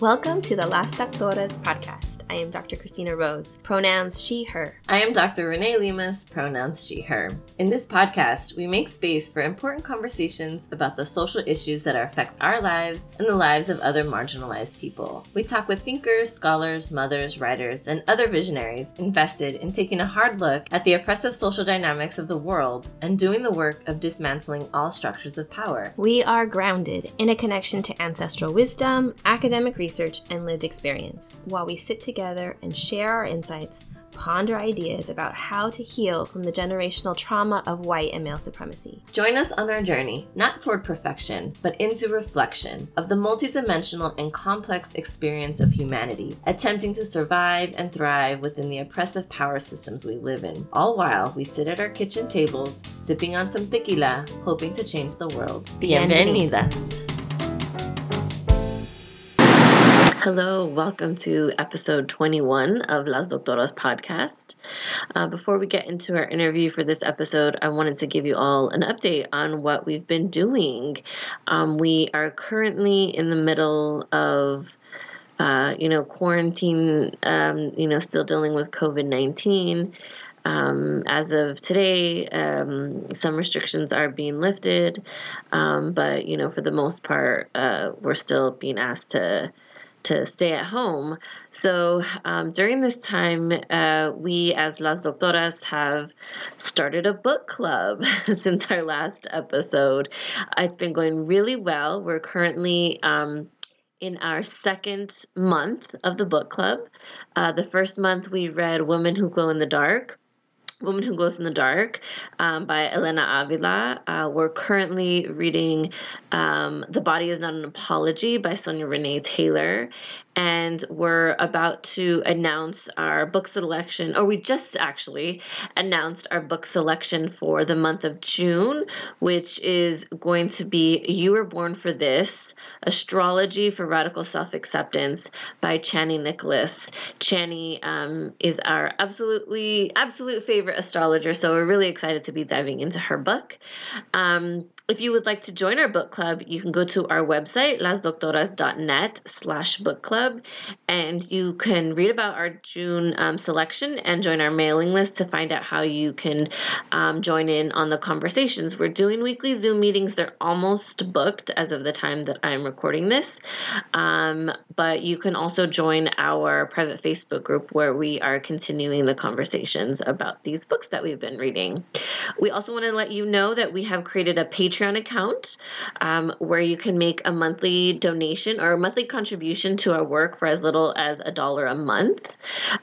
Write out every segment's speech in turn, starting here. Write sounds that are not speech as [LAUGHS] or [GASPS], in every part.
Welcome to the Las Doctoras podcast. I am Dr. Christina Rose, pronouns she, her. I am Dr. Renee Limas, pronouns she, her. In this podcast, we make space for important conversations about the social issues that affect our lives and the lives of other marginalized people. We talk with thinkers, scholars, mothers, writers, and other visionaries invested in taking a hard look at the oppressive social dynamics of the world and doing the work of dismantling all structures of power. We are grounded in a connection to ancestral wisdom, academic research, and lived experience while we sit together and share our insights, ponder ideas about how to heal from the generational trauma of white and male supremacy. Join us on our journey, not toward perfection, but into reflection of the multidimensional and complex experience of humanity, attempting to survive and thrive within the oppressive power systems we live in, all while we sit at our kitchen tables, sipping on some tequila, hoping to change the world. Bienvenidas. Hello, welcome to episode 21 of Las Doctoras podcast. Uh, before we get into our interview for this episode, I wanted to give you all an update on what we've been doing. Um, we are currently in the middle of uh, you know, quarantine, um, you know, still dealing with COVID 19. Um, as of today, um, some restrictions are being lifted, um, but you know, for the most part, uh, we're still being asked to to stay at home. So um, during this time, uh, we as Las Doctoras have started a book club [LAUGHS] since our last episode. It's been going really well. We're currently um, in our second month of the book club. Uh, the first month we read Women Who Glow in the Dark. Woman Who Glows in the Dark um, by Elena Avila. Uh, we're currently reading um, The Body is Not an Apology by Sonya Renee Taylor and we're about to announce our book selection, or we just actually announced our book selection for the month of June, which is going to be You Were Born for This Astrology for Radical Self Acceptance by Chani Nicholas. Chani um, is our absolutely, absolute favorite astrologer, so we're really excited to be diving into her book. Um, if you would like to join our book club, you can go to our website, lasdoctoras.net slash book club, and you can read about our June um, selection and join our mailing list to find out how you can um, join in on the conversations. We're doing weekly Zoom meetings. They're almost booked as of the time that I'm recording this, um, but you can also join our private Facebook group where we are continuing the conversations about these books that we've been reading. We also want to let you know that we have created a page Patreon account um, where you can make a monthly donation or a monthly contribution to our work for as little as a dollar a month.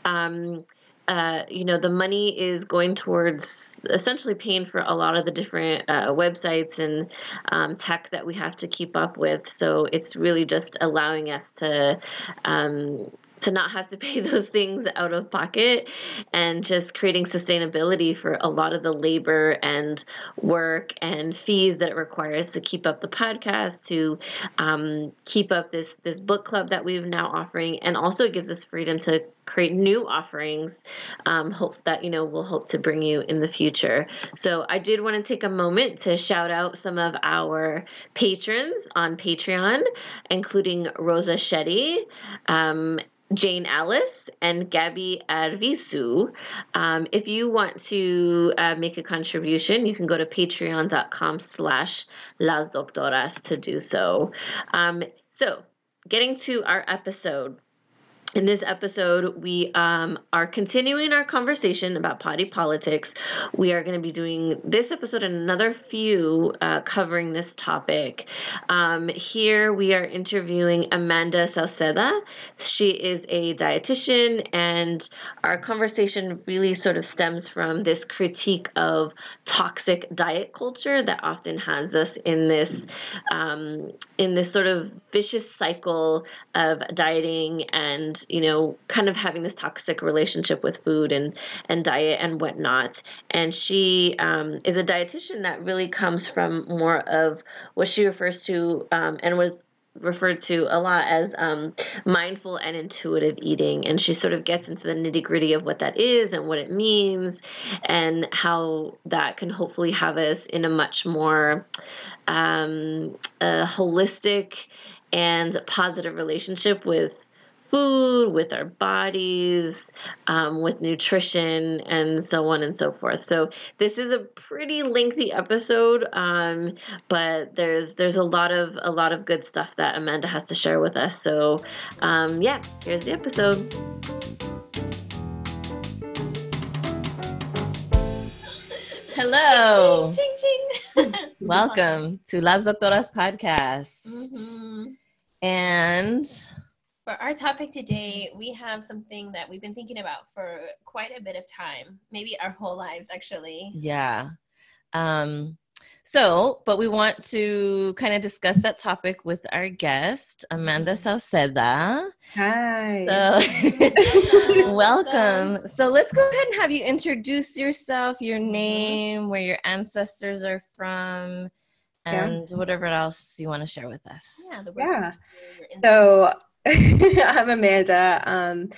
Um, uh, you know, the money is going towards essentially paying for a lot of the different uh, websites and um, tech that we have to keep up with. So it's really just allowing us to um, to not have to [LAUGHS] pay those things out of pocket and just creating sustainability for a lot of the labor and work and fees that it requires to keep up the podcast to um, keep up this this book club that we've now offering. And also it gives us freedom to create new offerings um, hope that you know we'll hope to bring you in the future. So i did want to take a moment to shout out some of our patrons on patreon including rosa shetty um, Jane Alice and Gabby Arvisu. Um, if you want to uh, make a contribution, you can go to patreon.com slash las doctoras to do so. Um, so getting to our episode in this episode, we um, are continuing our conversation about body politics. We are going to be doing this episode and another few uh, covering this topic. Um, here, we are interviewing Amanda Sauceda. She is a dietitian, and our conversation really sort of stems from this critique of toxic diet culture that often has us in this um, in this sort of vicious cycle of dieting and you know, kind of having this toxic relationship with food and and diet and whatnot. And she um, is a dietitian that really comes from more of what she refers to um, and was referred to a lot as um, mindful and intuitive eating. And she sort of gets into the nitty gritty of what that is and what it means and how that can hopefully have us in a much more um, holistic and positive relationship with food, with our bodies, um, with nutrition, and so on and so forth. So this is a pretty lengthy episode, um, but there's there's a lot of a lot of good stuff that Amanda has to share with us. So um, yeah, here's the episode. Hello. Ching, ching, ching. [LAUGHS] Welcome to Las Doctoras podcast. Mm-hmm. And for our topic today, we have something that we've been thinking about for quite a bit of time, maybe our whole lives, actually. Yeah. Um, so, but we want to kind of discuss that topic with our guest, Amanda mm-hmm. Sauceda. Hi. So, [LAUGHS] [LAUGHS] welcome. So, let's go ahead and have you introduce yourself, your mm-hmm. name, where your ancestors are from, and yeah. whatever else you want to share with us. Yeah. yeah. So, [LAUGHS] I'm Amanda. Um,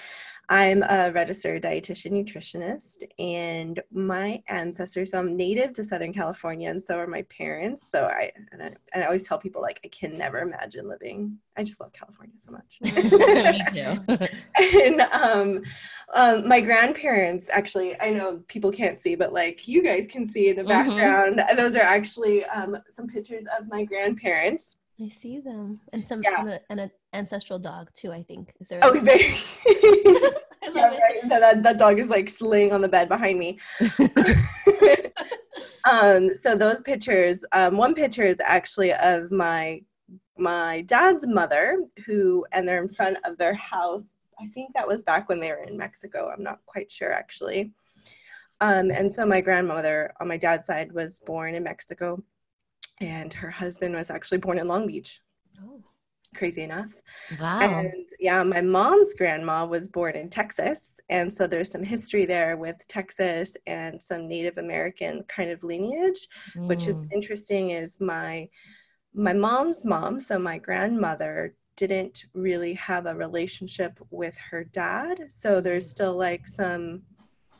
I'm a registered dietitian nutritionist, and my ancestors. So I'm native to Southern California, and so are my parents. So I and, I and I always tell people like I can never imagine living. I just love California so much. [LAUGHS] Me too. [LAUGHS] and um, um, my grandparents actually, I know people can't see, but like you guys can see in the mm-hmm. background. Mm-hmm. Those are actually um, some pictures of my grandparents. I see them, and some yeah. and, a, and, an ancestral dog too. I think is there. Oh, very. [LAUGHS] I love yeah, it. Right. That, that dog is like laying on the bed behind me. [LAUGHS] [LAUGHS] um, so those pictures, um, one picture is actually of my my dad's mother, who, and they're in front of their house. I think that was back when they were in Mexico. I'm not quite sure actually. Um, and so my grandmother on my dad's side was born in Mexico and her husband was actually born in Long Beach. Oh. Crazy enough. Wow. And yeah, my mom's grandma was born in Texas. And so there's some history there with Texas and some Native American kind of lineage, mm. which is mm. interesting is my my mom's mom, so my grandmother didn't really have a relationship with her dad. So there's still like some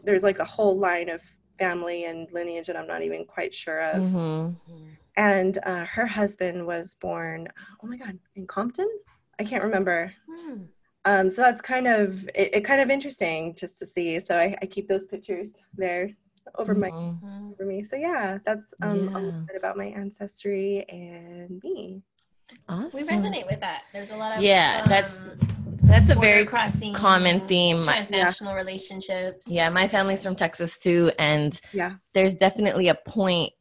there's like a whole line of family and lineage that I'm not even quite sure of. Mm-hmm and uh, her husband was born oh my god in compton i can't remember hmm. um, so that's kind of it, it, kind of interesting just to see so i, I keep those pictures there over mm-hmm. my over me so yeah that's um, yeah. a little bit about my ancestry and me awesome. we resonate with that there's a lot of yeah um, that's that's a very crossing common theme transnational yeah. relationships yeah my family's from texas too and yeah there's definitely a point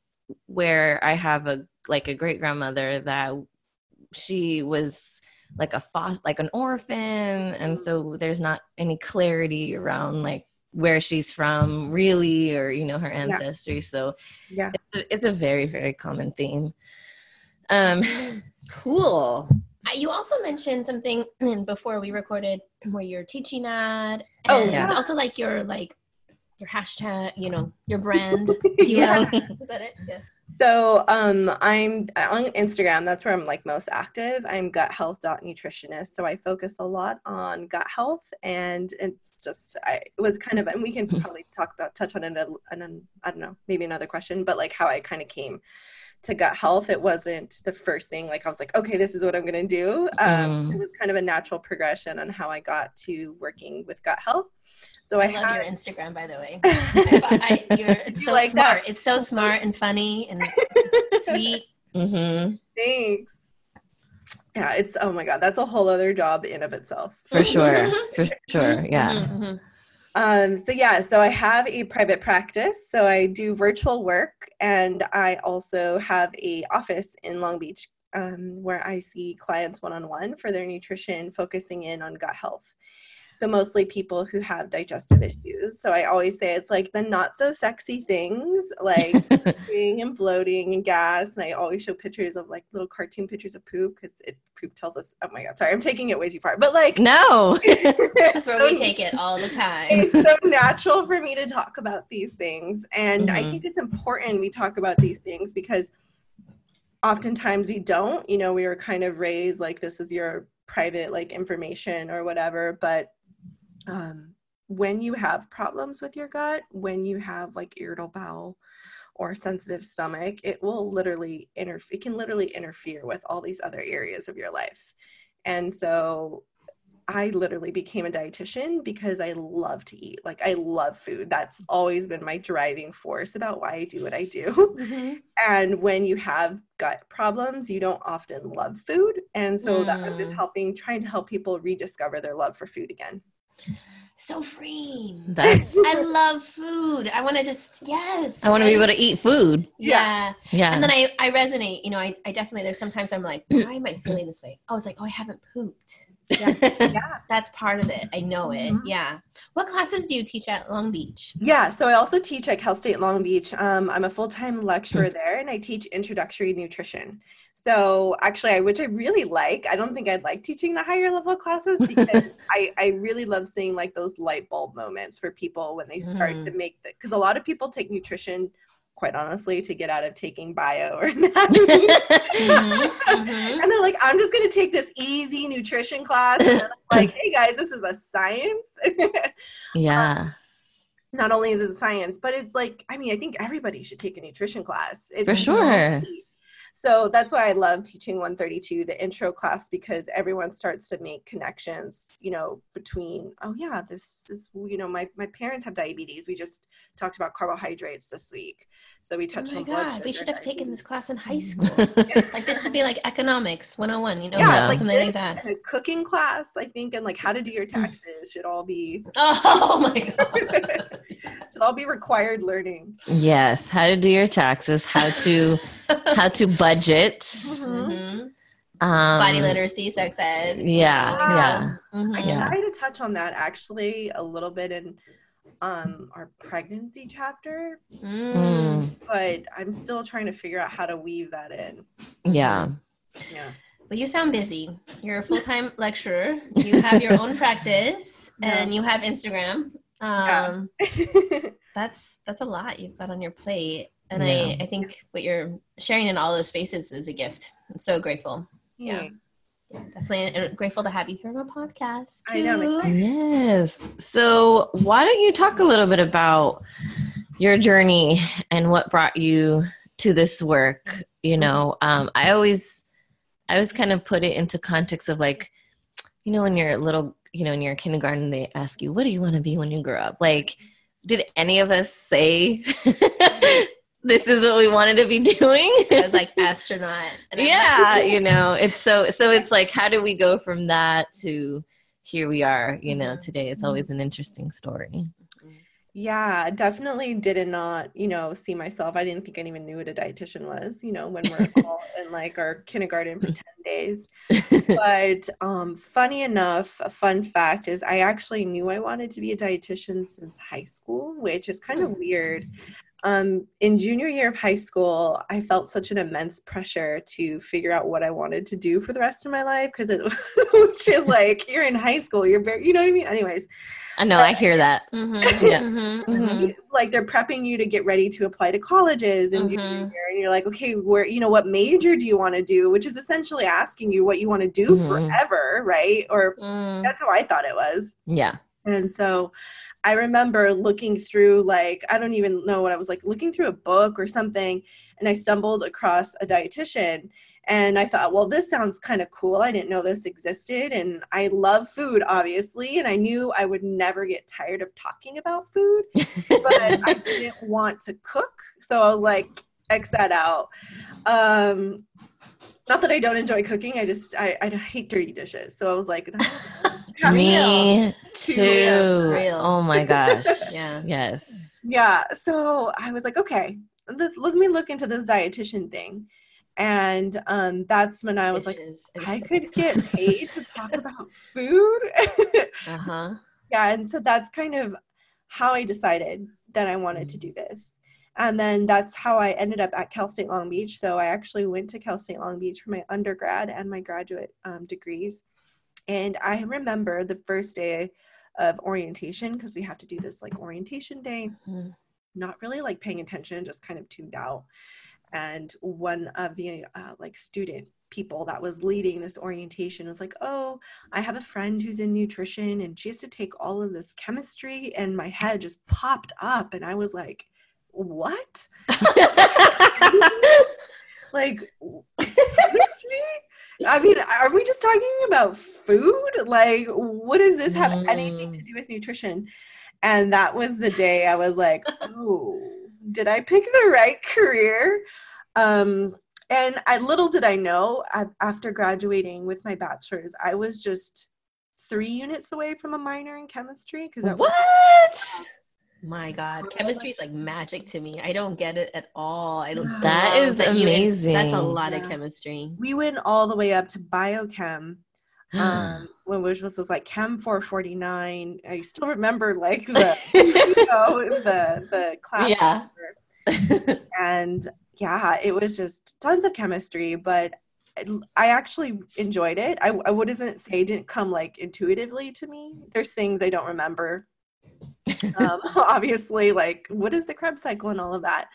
where I have a like a great grandmother that she was like a foster, like an orphan, and mm-hmm. so there's not any clarity around like where she's from really or you know her ancestry. Yeah. So yeah, it's a, it's a very very common theme. Um, mm-hmm. cool. Uh, you also mentioned something [CLEARS THROAT] before we recorded where you're teaching at. oh yeah. Also like your like your hashtag, you know, your [LAUGHS] brand. [LAUGHS] yeah. Is that it? Yeah. So um, I'm on Instagram. That's where I'm like most active. I'm gut health nutritionist. So I focus a lot on gut health, and it's just I it was kind of, and we can [LAUGHS] probably talk about touch on it, and I don't know, maybe another question, but like how I kind of came to gut health. It wasn't the first thing. Like I was like, okay, this is what I'm gonna do. Um, mm. It was kind of a natural progression on how I got to working with gut health. So I, I love have... your Instagram, by the way. [LAUGHS] I, I, it's so like smart. That? It's so smart and funny and [LAUGHS] sweet. Mm-hmm. Thanks. Yeah, it's oh my god, that's a whole other job in of itself. For sure, for sure, yeah. Mm-hmm. Um, so yeah, so I have a private practice. So I do virtual work, and I also have a office in Long Beach um, where I see clients one on one for their nutrition, focusing in on gut health. So mostly people who have digestive issues. So I always say it's like the not so sexy things like [LAUGHS] pooping and bloating and gas. And I always show pictures of like little cartoon pictures of poop because it poop tells us. Oh my god, sorry, I'm taking it way too far. But like no, [LAUGHS] that's where so, we take it all the time. It's so natural for me to talk about these things, and mm-hmm. I think it's important we talk about these things because oftentimes we don't. You know, we were kind of raised like this is your private like information or whatever, but um, when you have problems with your gut, when you have like irritable bowel, or sensitive stomach, it will literally interfere, it can literally interfere with all these other areas of your life. And so I literally became a dietitian because I love to eat. Like I love food. That's always been my driving force about why I do what I do. Mm-hmm. And when you have gut problems, you don't often love food. And so mm. that I'm just helping trying to help people rediscover their love for food again. So free. That's [LAUGHS] I love food. I want to just yes. I want right? to be able to eat food. Yeah. Yeah. And then I I resonate, you know, I, I definitely there's sometimes I'm like, [CLEARS THROAT] why am I feeling this way? I was like, oh, I haven't pooped yeah. [LAUGHS] yeah. That's part of it. I know it. Mm-hmm. Yeah. What classes do you teach at Long Beach? Yeah. So I also teach at Cal State Long Beach. Um, I'm a full time lecturer mm-hmm. there and I teach introductory nutrition. So actually, I, which I really like. I don't think I'd like teaching the higher level classes [LAUGHS] because I, I really love seeing like those light bulb moments for people when they start mm-hmm. to make the, because a lot of people take nutrition quite honestly, to get out of taking bio or [LAUGHS] anatomy. mm-hmm, mm-hmm. And they're like, I'm just going to take this easy nutrition class. And like, hey guys, this is a science. [LAUGHS] yeah. Um, not only is it a science, but it's like, I mean, I think everybody should take a nutrition class. It's For sure. So that's why I love teaching 132, the intro class, because everyone starts to make connections, you know, between, oh yeah, this is, you know, my, my parents have diabetes. We just talked about carbohydrates this week. So we oh touched oh on blood sugar. We should have diabetes. taken this class in high school. [LAUGHS] like this should be like economics 101, you know, yeah, like something like that. a cooking class, I think, and like how to do your mm. taxes should all be. [LAUGHS] Oh my [LAUGHS] God. should all be required learning. Yes. How to do your taxes, how to, how to budget. Mm-hmm. Mm-hmm. Um, Body literacy, sex ed. Yeah. Wow. Yeah. Mm-hmm. I try to touch on that actually a little bit in um our pregnancy chapter mm. but i'm still trying to figure out how to weave that in yeah yeah well you sound busy you're a full-time [LAUGHS] lecturer you have your own practice yeah. and you have instagram um yeah. [LAUGHS] that's that's a lot you've got on your plate and yeah. i i think what you're sharing in all those spaces is a gift i'm so grateful yeah definitely grateful to have you here on my podcast. Too. I know. Yes. So, why don't you talk a little bit about your journey and what brought you to this work? You know, um, I always, I always kind of put it into context of like, you know, when you're a little, you know, in your kindergarten, they ask you, "What do you want to be when you grow up?" Like, did any of us say [LAUGHS] this is what we wanted to be doing. [LAUGHS] as like [LAUGHS] astronaut. yeah, you know, it's so so it's like how do we go from that to here we are, you know, mm-hmm. today. It's always an interesting story. Yeah, definitely did not, you know, see myself. I didn't think I even knew what a dietitian was, you know, when we're all [LAUGHS] in like our kindergarten for 10 days. But um funny enough, a fun fact is I actually knew I wanted to be a dietitian since high school, which is kind of weird um, in junior year of high school, I felt such an immense pressure to figure out what I wanted to do for the rest of my life because it, [LAUGHS] which is like you're in high school, you're very, you know what I mean. Anyways, I know, uh, I hear that. Mm-hmm, [LAUGHS] yeah, mm-hmm, mm-hmm. like they're prepping you to get ready to apply to colleges, and, mm-hmm. and you're like, okay, where, you know, what major do you want to do? Which is essentially asking you what you want to do mm-hmm. forever, right? Or mm. that's how I thought it was. Yeah. And so I remember looking through like I don't even know what I was like looking through a book or something and I stumbled across a dietitian and I thought, well, this sounds kind of cool. I didn't know this existed and I love food obviously and I knew I would never get tired of talking about food, but I [LAUGHS] didn't want to cook. So I was like X that out. Um not that I don't enjoy cooking, I just I, I hate dirty dishes. So I was like [LAUGHS] me too. Real. Oh my gosh. [LAUGHS] yeah. Yes. Yeah. So I was like, okay, this let me look into this dietitian thing. And um, that's when I was Dishes. like, I, I could get paid to talk [LAUGHS] about food. [LAUGHS] uh-huh. Yeah. And so that's kind of how I decided that I wanted mm-hmm. to do this. And then that's how I ended up at Cal State Long Beach. So I actually went to Cal State Long Beach for my undergrad and my graduate um, degrees. And I remember the first day of orientation because we have to do this like orientation day, mm-hmm. not really like paying attention, just kind of tuned out. And one of the uh, like student people that was leading this orientation was like, Oh, I have a friend who's in nutrition and she has to take all of this chemistry. And my head just popped up. And I was like, what? [LAUGHS] [LAUGHS] like chemistry? I mean, are we just talking about food? Like, what does this have mm. anything to mm. do with nutrition? And that was the day I was like, oh, did I pick the right career? Um, and I little did I know after graduating with my bachelor's, I was just three units away from a minor in chemistry. Because I what? Was- my God, chemistry is like magic to me. I don't get it at all. I don't. That is that amazing. Even, that's a lot yeah. of chemistry. We went all the way up to biochem, um, [GASPS] when which was, was like Chem 449. I still remember like the [LAUGHS] you know, the the class. Yeah. and yeah, it was just tons of chemistry, but I actually enjoyed it. I, I wouldn't say it didn't come like intuitively to me. There's things I don't remember um, [LAUGHS] obviously like what is the krebs cycle and all of that?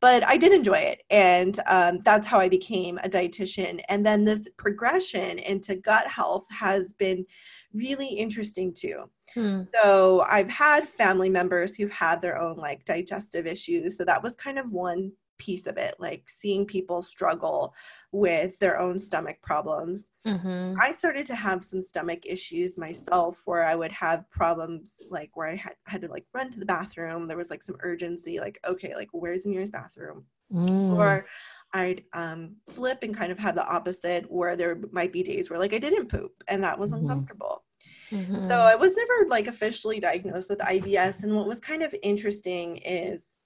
But i did enjoy it and um, that's how i became a dietitian. And then this progression into gut health has been really interesting too. Hmm. so i've had family members who've had their own like digestive issues. So that was kind of one piece of it like seeing people struggle with their own stomach problems mm-hmm. i started to have some stomach issues myself where i would have problems like where i had, had to like run to the bathroom there was like some urgency like okay like where's the nearest bathroom mm. or i'd um, flip and kind of have the opposite where there might be days where like i didn't poop and that was mm-hmm. uncomfortable Mm-hmm. So I was never like officially diagnosed with IBS. And what was kind of interesting is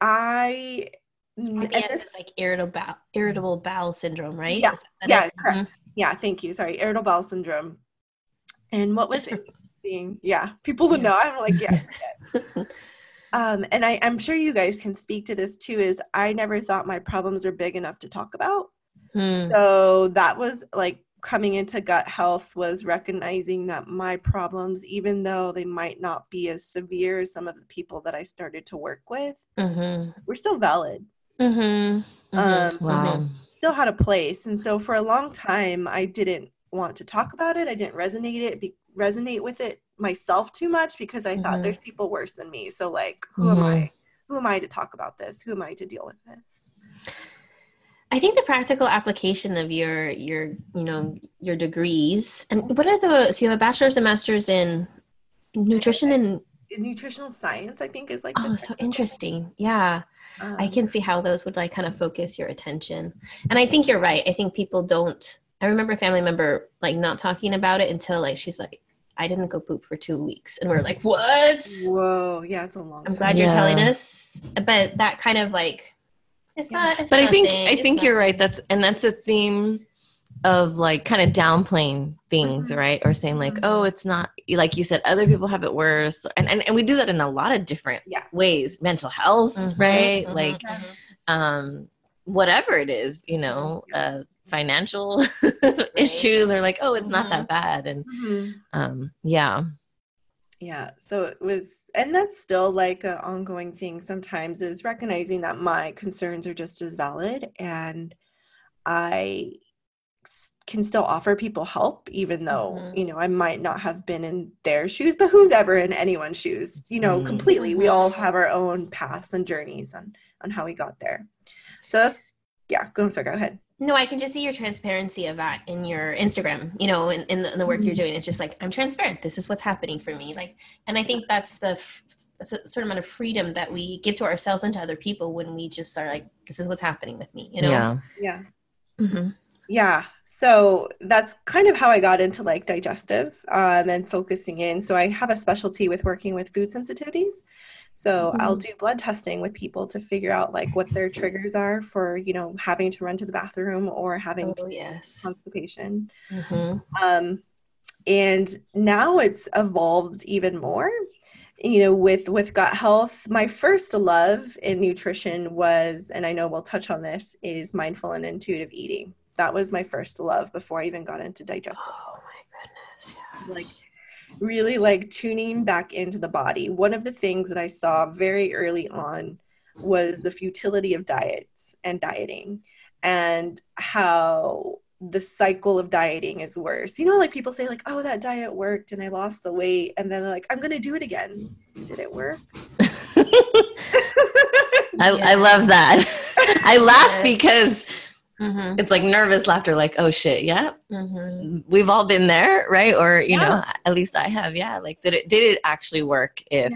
I IBS this, is like irritable bowel, irritable bowel syndrome, right? Yeah, yeah, is? correct. Mm-hmm. Yeah, thank you. Sorry, irritable bowel syndrome. And what was it? Yeah, people to know. I'm like, yeah. [LAUGHS] um, and I, I'm sure you guys can speak to this too. Is I never thought my problems are big enough to talk about. Hmm. So that was like coming into gut health was recognizing that my problems, even though they might not be as severe as some of the people that I started to work with, mm-hmm. were still valid. Mm-hmm. Um, wow. Still had a place. And so for a long time, I didn't want to talk about it. I didn't resonate it, be, resonate with it myself too much because I thought mm-hmm. there's people worse than me. So like, who am I? Mm-hmm. Who am I to talk about this? Who am I to deal with this? I think the practical application of your your you know your degrees and what are the so you have a bachelor's and master's in nutrition and nutritional science I think is like oh so interesting yeah um, I can see how those would like kind of focus your attention and I think you're right I think people don't I remember a family member like not talking about it until like she's like I didn't go poop for two weeks. And we're like, what? Whoa. Yeah, it's a long I'm glad you're telling us. But that kind of like it's not. It's but I think I think you're right. That's and that's a theme of like kind of downplaying things, mm-hmm. right? Or saying like, mm-hmm. oh, it's not like you said, other people have it worse, and and, and we do that in a lot of different yeah. ways. Mental health, mm-hmm. right? Mm-hmm. Like, mm-hmm. um, whatever it is, you know, uh, financial [LAUGHS] issues, or like, oh, it's not that bad, and um, yeah yeah so it was and that's still like an ongoing thing sometimes is recognizing that my concerns are just as valid and i can still offer people help even though mm-hmm. you know i might not have been in their shoes but who's ever in anyone's shoes you know mm-hmm. completely we all have our own paths and journeys on on how we got there so that's yeah go, sorry, go ahead no, I can just see your transparency of that in your Instagram, you know, in, in, the, in the work mm-hmm. you're doing. It's just like, I'm transparent. This is what's happening for me. Like, and I think that's the, that's a certain amount of freedom that we give to ourselves and to other people when we just are like, this is what's happening with me, you know? Yeah. Yeah. Mm-hmm. Yeah. So that's kind of how I got into like digestive um, and focusing in. So I have a specialty with working with food sensitivities. So mm-hmm. I'll do blood testing with people to figure out like what their triggers are for, you know, having to run to the bathroom or having oh, yes. constipation. Mm-hmm. Um, and now it's evolved even more you know with with gut health my first love in nutrition was and i know we'll touch on this is mindful and intuitive eating that was my first love before I even got into digestive. Oh my goodness. Yeah. Like really like tuning back into the body. One of the things that I saw very early on was the futility of diets and dieting and how the cycle of dieting is worse. You know, like people say, like, oh, that diet worked and I lost the weight. And then they're like, I'm going to do it again. Did it work? [LAUGHS] [LAUGHS] I, I love that. [LAUGHS] I laugh Yes. because Mhm. it's like nervous laughter, like, oh shit, yeah, Mhm. we've all been there, right? Or you know, at least I have. Yeah, like did it did it actually work? If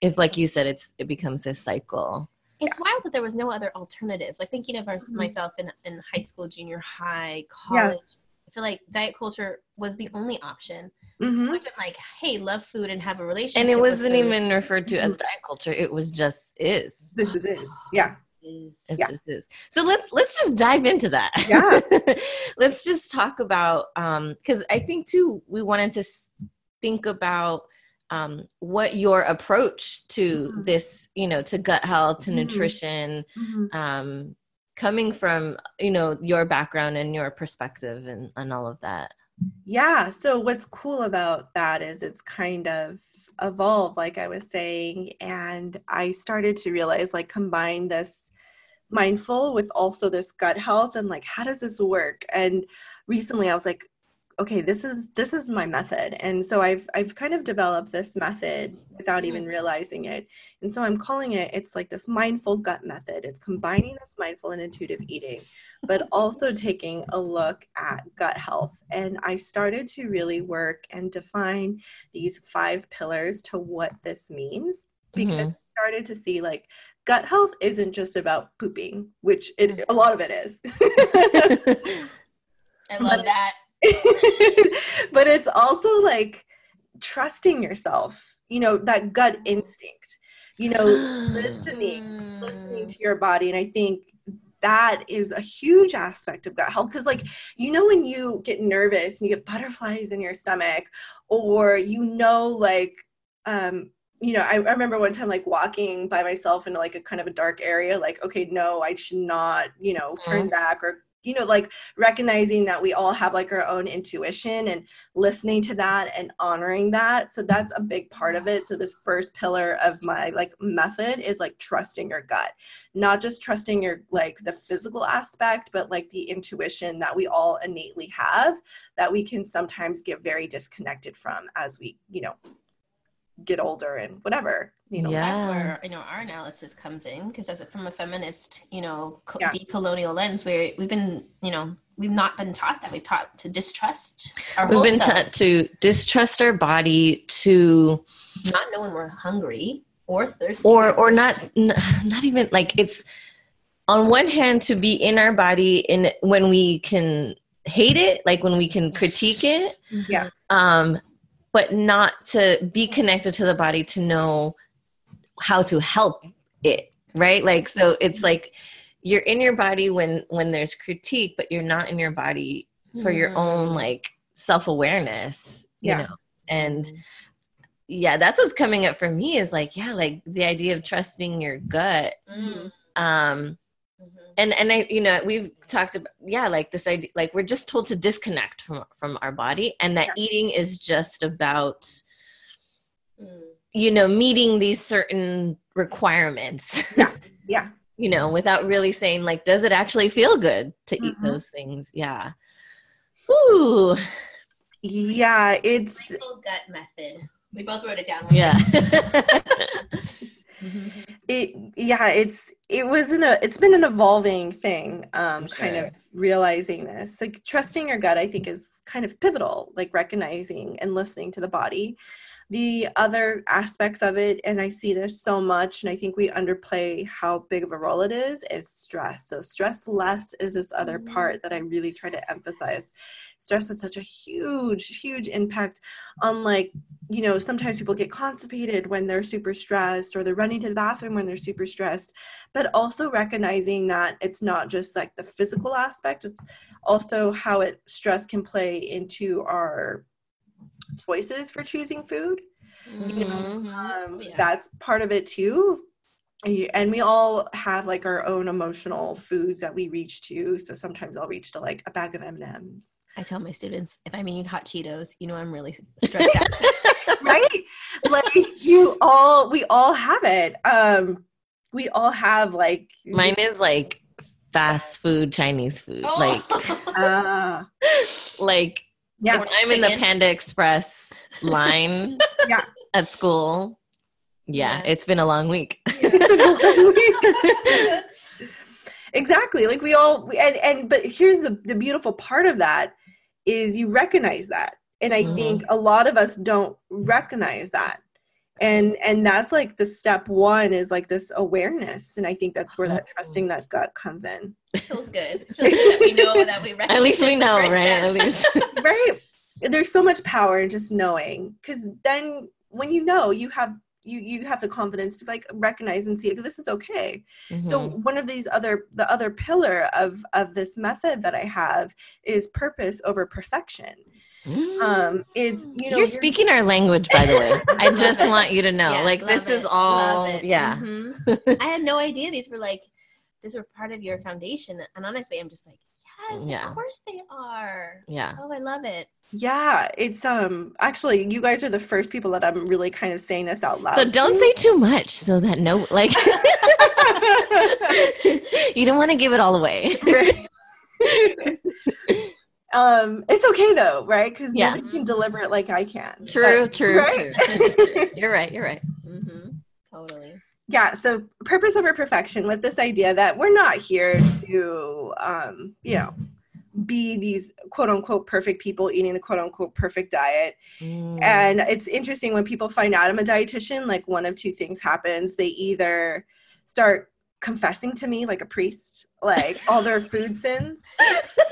if like you said, it's it becomes this cycle. It's wild that there was no other alternatives. Like thinking of our, Mhm. myself in, in high school, junior high, Yeah. college. I feel like diet culture was the only option. It Mhm. wasn't like, hey, love food and have a relationship. And it wasn't even referred to as diet culture. It was just is. This is is. [SIGHS] Yeah. Is- It's Yeah. just is. So let's let's just dive into that. Yeah. [LAUGHS] let's just talk about um because I think too we wanted to think about um what your approach to Mhm. this you know to gut health to Mhm. nutrition Mhm. um coming from you know your background and your perspective and and all of that Yeah. So what's cool about that is it's kind of evolved, like I was saying, and I started to realize like combine this mindful with also this gut health and like how does this work? And recently I was like, okay, this is this is my method. And so I've I've kind of developed this method without even realizing it. And so I'm calling it it's like this mindful gut method. It's combining this mindful and intuitive eating but [LAUGHS] also taking a look at gut health. And I started to really work and define these five pillars to what this means because Mhm. I started to see like gut health isn't just about pooping, which it, a lot of it is. [LAUGHS] [LAUGHS] I love that. [LAUGHS] but it's also like trusting yourself, you know, that gut instinct, you know, [GASPS] listening listening to your body. And i think that is a huge aspect of gut health because like you know when you get nervous and you get butterflies in your stomach or you know like um you know I, I remember one time like walking by myself into like a kind of a dark area like okay no i should not you know turn back or you know like recognizing that we all have like our own intuition and listening to that and honoring that. So that's a big part of it. So this first pillar of my like method is like trusting your gut. Not just trusting your like the physical aspect but like the intuition that we all innately have that we can sometimes get very disconnected from as we you know get older and whatever you know Yeah. That's where you know our analysis comes in because as a, from a feminist, you know, co- Yeah. decolonial lens, where we've been, you know, we've not been taught that. We've taught to distrust our we've been taught to distrust our body to not know when we're hungry or thirsty, or or not [LAUGHS] not even like it's on one hand to be in our body in when we can hate it like when we can critique it Yeah. um but not to be connected to the body to know how to help it right like so it's like you're in your body when when there's critique but you're not in your body for your own like self-awareness you Yeah. know and yeah that's what's coming up for me is like yeah like the idea of trusting your gut Mm. um and and i you know we've talked about yeah like this idea like we're just told to disconnect from from our body and that eating is just about Mm. you know meeting these certain requirements yeah [LAUGHS] yeah you know without really saying like does it actually feel good to eat Mhm. those things yeah Ooh, yeah it's gut method. We both wrote it down. yeah [LAUGHS] [LAUGHS] [LAUGHS] it yeah it's it was in a it's been an evolving thing um For kind of realizing this. Like trusting your gut i think is kind of pivotal like recognizing and listening to the body the other aspects of it and i see this so much and i think we underplay how big of a role it is is stress. So stress less is this other part that i really try to emphasize. Stress has such a huge huge impact on like you know sometimes people get constipated when they're super stressed or they're running to the bathroom when they're super stressed but also recognizing that it's not just like the physical aspect it's also how it stress can play into our choices for choosing food Mm-hmm. Mhm. um, Yeah. that's part of it too and we all have like our own emotional foods that we reach to so sometimes i'll reach to like a bag of m&ms I tell my students if I'm eating hot Cheetos, you know I'm really stressed out. [LAUGHS] right like you all we all have it um we all have like mine is like fast food chinese food like uh, [LAUGHS] [LAUGHS] like yeah if i'm in the panda express line [LAUGHS] Yeah. at school yeah, it's been a long week. [LAUGHS] exactly. Like we all and and but here's the the beautiful part of that is you recognize that. And I Mhm. think a lot of us don't recognize that. And and that's like the step one is like this awareness. And I think that's where that trusting that gut comes in. feels good. [LAUGHS] Feels good that we know that we At least we know, right? step. At least. [LAUGHS] [LAUGHS] right there's so much power in just knowing because then when you know you have you you have the confidence to like recognize and see like, this is okay so Mhm. one of these other the other pillar of of this method that i have is purpose over perfection. Um it's you know you're speaking our language, by the way. I [LAUGHS] just want you to know, Yeah, like this is all, love it. yeah. Mhm. [LAUGHS] I had no idea these were like these were part of your foundation, and honestly, I'm just like, yes, Yeah. of course they are. Yeah. Oh, I love it. yeah it's um actually you guys are the first people that i'm really kind of saying this out loud So don't say too much, so that no, like, [LAUGHS] you don't want to give it all away. Um it's okay though right because Yeah. nobody can deliver it like i can True, But- true, right? true. You're right. You're right. Mm-hmm. Totally. yeah so purpose over perfection with this idea that we're not here to um you know be these quote unquote perfect people eating a quote unquote perfect diet Mm. and it's interesting when people find out i'm a dietitian like one of two things happens they either start confessing to me like a priest like all their food sins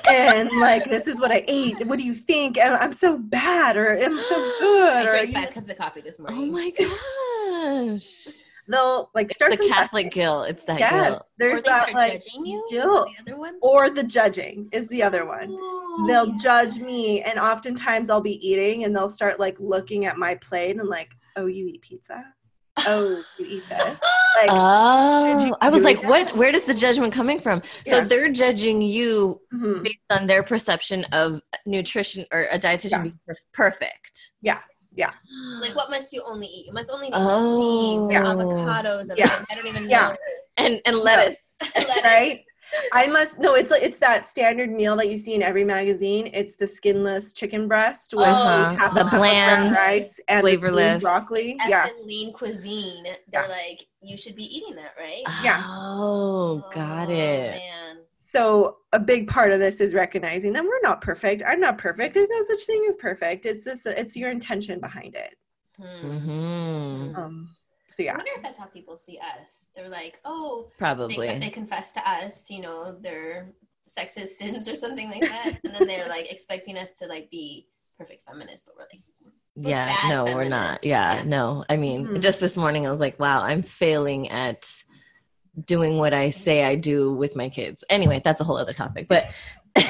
and like this is what i ate what do you think and i'm so bad or i'm so good or drank you five know, cups of coffee this oh morning. oh my [LAUGHS] gosh. they'll like start the. Catholic guilt. It's that yes guilt. Or there's they that start like judging you. Guilt. The other one. or the judging is the other one Oh, they'll yeah. judge me and oftentimes i'll be eating and they'll start like looking at my plate and like oh you eat pizza oh you eat this like Oh, you I was like, that? what? Where does the judgment coming from? So they're judging you mhm. based on their perception of nutrition or a dietitian Yeah. being perfect. Yeah. Yeah. Like, what must you only eat? You must only eat Oh. seeds and avocados and Yeah. I don't even Yeah. know. And and lettuce. [LAUGHS] Lettuce. right i must no it's like it's that standard meal that you see in every magazine it's the skinless chicken breast with Uh-huh. half The a cup of bland, rice and the flavorless. broccoli Effing yeah lean cuisine. They're Yeah. like, you should be eating that, right? Yeah. Oh, got Oh, it. Man. so a big part of this is recognizing that we're not perfect i'm not perfect there's no such thing as perfect it's this it's your intention behind it Hmm. hmm um so I wonder if that's how people see us. They're like, oh, Probably. con- they confess to us, you know, their sexist [LAUGHS] sins or something like that, and then they're like expecting us to like be perfect feminists, but we're like, we're yeah, bad no, we're not. Yeah, Yeah. no. I mean, Mhm. just this morning I was like, wow, I'm failing at doing what I say I do with my kids. Anyway, that's a whole other topic. But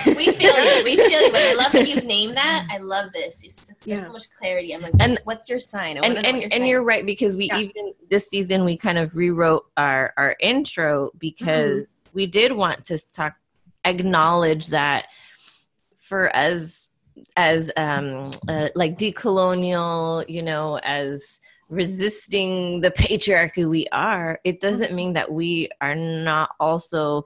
we feel you, we feel you. But I love that you've [LAUGHS] named that. I love this. It's- There's Yeah. so much clarity. I'm like, And- what's, what's your sign? And and, what and sign you're right because we Yeah. even this season we kind of rewrote our our intro because we did want to talk acknowledge that for as as um uh, like decolonial you know as resisting the patriarchy we are it doesn't mean that we are not also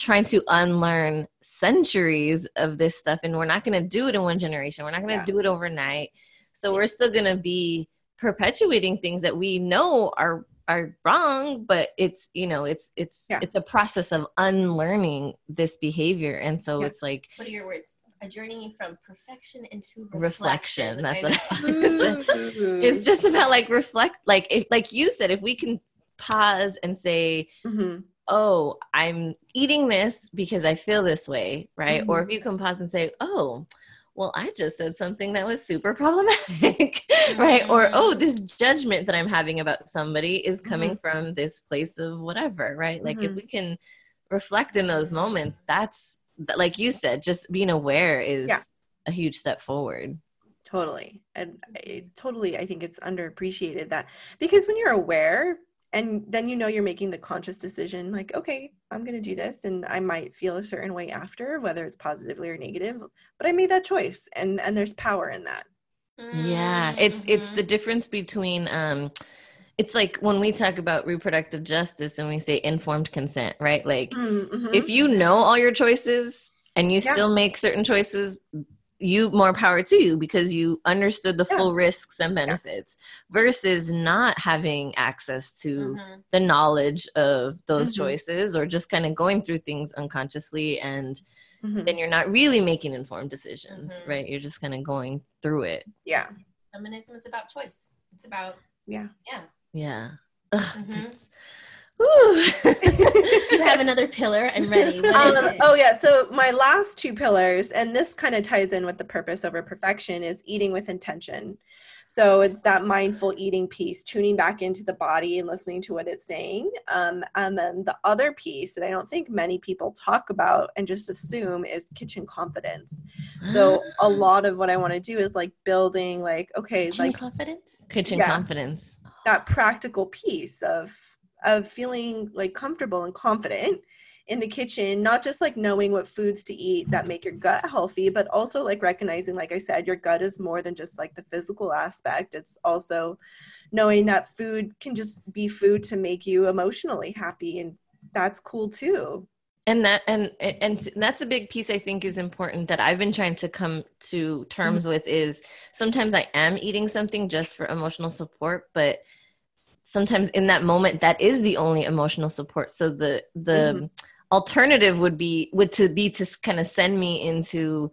trying to unlearn centuries of this stuff and we're not going to do it in one generation we're not going to Yeah. do it overnight so we're still going to be perpetuating things that we know are are wrong but it's you know it's it's Yeah. it's a process of unlearning this behavior and so Yeah. it's like What are your words? A journey from perfection into reflection, reflection. that's I what [LAUGHS] it's just about like reflect like if like you said if we can pause and say Mhm. Oh i'm eating this because i feel this way right? Or mm-hmm. if you can pause and say oh well i just said something that was super [LAUGHS] problematic right? Or mm-hmm. oh this judgment that i'm having about somebody is coming mm-hmm. from this place of whatever right? Like if Mhm. we can reflect in those moments that's like you said just being aware is Yeah. a huge step forward. Totally. And I, totally i think it's underappreciated that because when you're aware and then you know you're making the conscious decision like okay i'm going to do this and i might feel a certain way after whether it's positively or negative but i made that choice and and there's power in that Yeah, it's it's Mhm. the difference between um it's like when we talk about reproductive justice and we say informed consent, right? Like Mhm. if you know all your choices and you Yeah. still make certain choices, you more power to you because you understood the yeah. full risks and benefits yeah. versus not having access to mm-hmm. the knowledge of those mm-hmm. choices or just kind of going through things unconsciously and mm-hmm. then you're not really making informed decisions mm-hmm. right you're just kind of going through it yeah feminism is about choice it's about yeah yeah yeah mm-hmm. Do [LAUGHS] you have another pillar? I'm ready. Um, oh yeah. So my last two pillars, and this kind of ties in with the purpose over perfection, is eating with intention. So it's that mindful eating piece, tuning back into the body and listening to what it's saying. Um, and then the other piece that I don't think many people talk about and just assume is kitchen confidence. So a lot of what I want to do is like building, like okay, kitchen like confidence, kitchen yeah, confidence, that practical piece of of feeling like comfortable and confident in the kitchen not just like knowing what foods to eat that make your gut healthy but also like recognizing like i said your gut is more than just like the physical aspect it's also knowing that food can just be food to make you emotionally happy and that's cool too and that and and that's a big piece i think is important that i've been trying to come to terms mm-hmm. with is sometimes i am eating something just for emotional support but sometimes in that moment that is the only emotional support so the the mm-hmm. alternative would be would to be to kind of send me into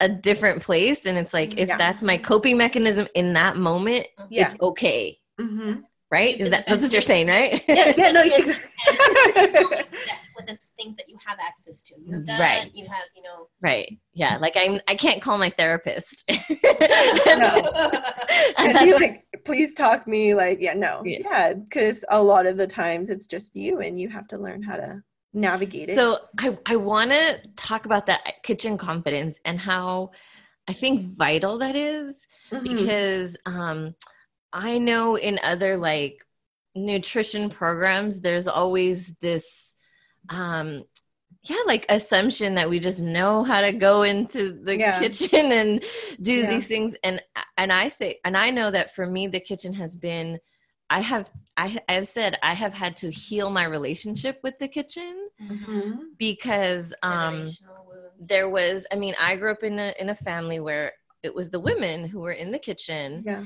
a different place and it's like if yeah. that's my coping mechanism in that moment yeah. it's okay mm-hmm. Right? Is that that's what you're saying right? yeah, No. [LAUGHS] yeah [LAUGHS] no with the things that you have access to you have done right. you have you know. Right yeah like i'm i can't call my therapist. [LAUGHS] No. and be like please talk me like yeah no. Yeah. Because yeah, a lot of the times it's just you and you have to learn how to navigate it. So i i want to talk about that kitchen confidence and how i think vital that is mm-hmm. because um i know in other like nutrition programs there's always this um yeah like assumption that we just know how to go into the yeah. kitchen and do yeah. these things and and i say and i know that for me the kitchen has been i have i have said i have had to heal my relationship with the kitchen mm-hmm. because um there was i mean i grew up in a in a family where it was the women who were in the kitchen yeah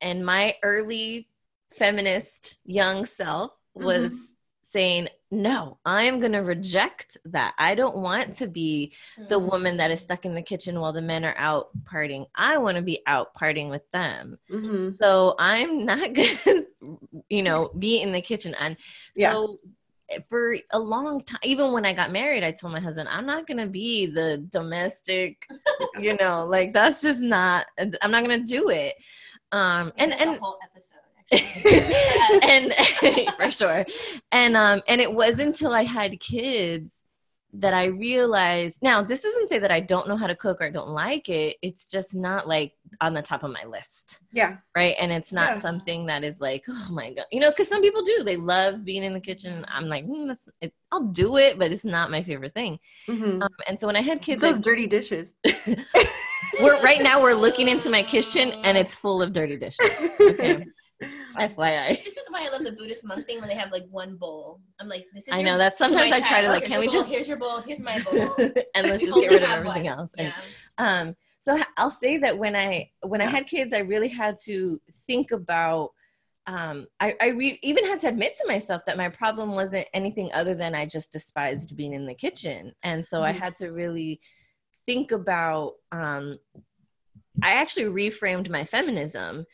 and my early feminist young self was mm-hmm saying, No, I'm going to reject that. I don't want to be the mm-hmm. woman that is stuck in the kitchen while the men are out partying. I want to be out partying with them. Mm-hmm. So I'm not [LAUGHS] going to, you know, be in the kitchen. And so yeah. for a long time, even when I got married, I told my husband, I'm not going to be the domestic, [LAUGHS] you know, like that's just not, I'm not going to do it. Um, and, and, whole episode [LAUGHS] [LAUGHS] and [LAUGHS] for sure. And um and it wasn't until i had kids that i realized now this doesn't say that i don't know how to cook or i don't like it it's just not like on the top of my list. Yeah. Right? And it's not yeah. something that is like oh my god you know because some people do they love being in the kitchen. I'm like mm, it, i'll do it but it's not my favorite thing. Mm-hmm. um, and so when i had kids those I, dirty dishes. [LAUGHS] We're right now we're looking into my kitchen and it's full of dirty dishes. Okay [LAUGHS] [LAUGHS] FYI. This is why I love the Buddhist monk thing when they have like one bowl. I'm like, this is. I know that sometimes I try to like, can we bowl, just? Here's your bowl. Here's my bowl. [LAUGHS] and let's just [LAUGHS] get rid of everything one. else. And, yeah. um, so I'll say that when I when yeah. I had kids, I really had to think about. Um, I, I re- even had to admit to myself that my problem wasn't anything other than I just despised being in the kitchen, and so mm-hmm. I had to really think about. Um, I actually reframed my feminism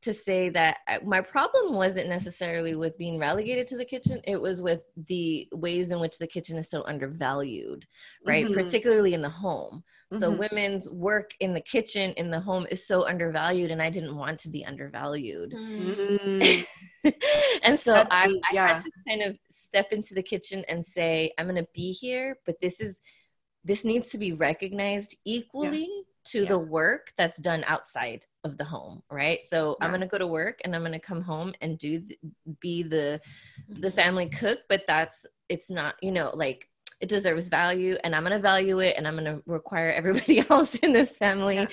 to say that my problem wasn't necessarily with being relegated to the kitchen it was with the ways in which the kitchen is so undervalued right mm-hmm. particularly in the home mm-hmm. so women's work in the kitchen in the home is so undervalued and i didn't want to be undervalued mm-hmm. [LAUGHS] and so I, I yeah. had to kind of step into the kitchen and say i'm going to be here but this is this needs to be recognized equally yeah to yeah. the work that's done outside of the home right so yeah. i'm going to go to work and i'm going to come home and do be the mm-hmm. the family cook but that's it's not you know like it deserves value and i'm going to value it and i'm going to require everybody [LAUGHS] else in this family yeah.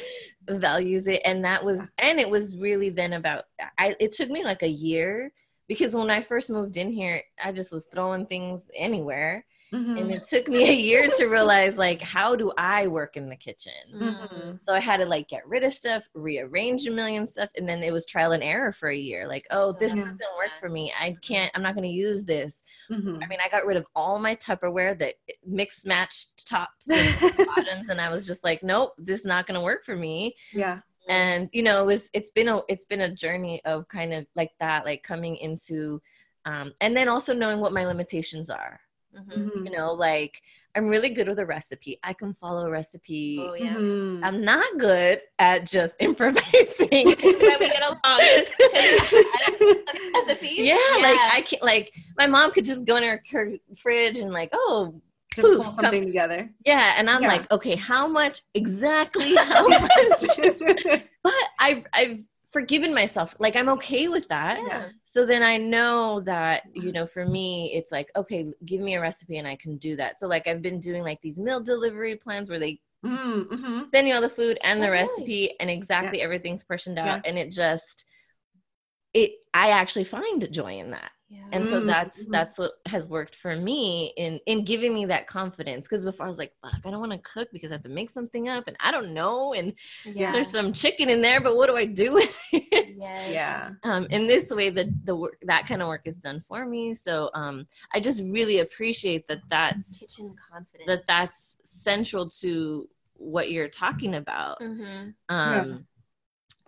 values it and that was and it was really then about i it took me like a year because when I first moved in here, I just was throwing things anywhere. Mhm. And it took me a year to realize like how do I work in the kitchen? Mhm. So I had to like get rid of stuff, rearrange a million stuff, and then it was trial and error for a year. Like, oh, this So- doesn't work for me. I can't. I'm not going to use this. Mhm. I mean, I got rid of all my Tupperware that mixed matched tops and [LAUGHS] bottoms, and I was just like, nope, this is not going to work for me. yeah. And you know, it was it's been a it's been a journey of kind of like that, like coming into, um, and then also knowing what my limitations are. Mhm. Mhm. You know, like I'm really good with a recipe. I can follow a recipe. Oh yeah. Mhm. I'm not good at just improvising. This is why we get along. 'cause I don't look at recipes. yeah, like I can't like my mom could just go in her, her fridge and like, oh Just poof, pull come- something together. yeah, and I'm Yeah. like, okay, how much exactly? How much? but I've I've forgiven myself. Like I'm okay with that. Yeah. So then I know that you know, for me, it's like, okay, give me a recipe and I can do that. So like I've been doing like these meal delivery plans where they Mm, mhm. send you all the food and the Oh, nice. recipe and exactly everything's portioned out, Yeah. and it just it I actually find joy in that Yeah. and so Mm, that's mhm. that's what has worked for me in in giving me that confidence because before i was like fuck i don't want to cook because i have to make something up and i don't know and yeah. there's some chicken in there but what do i do with it Yes. Yeah. um in this way the the work that kind of work is done for me so um i just really appreciate that that's Kitchen confidence. that that's central to what you're talking about Mm-hmm. um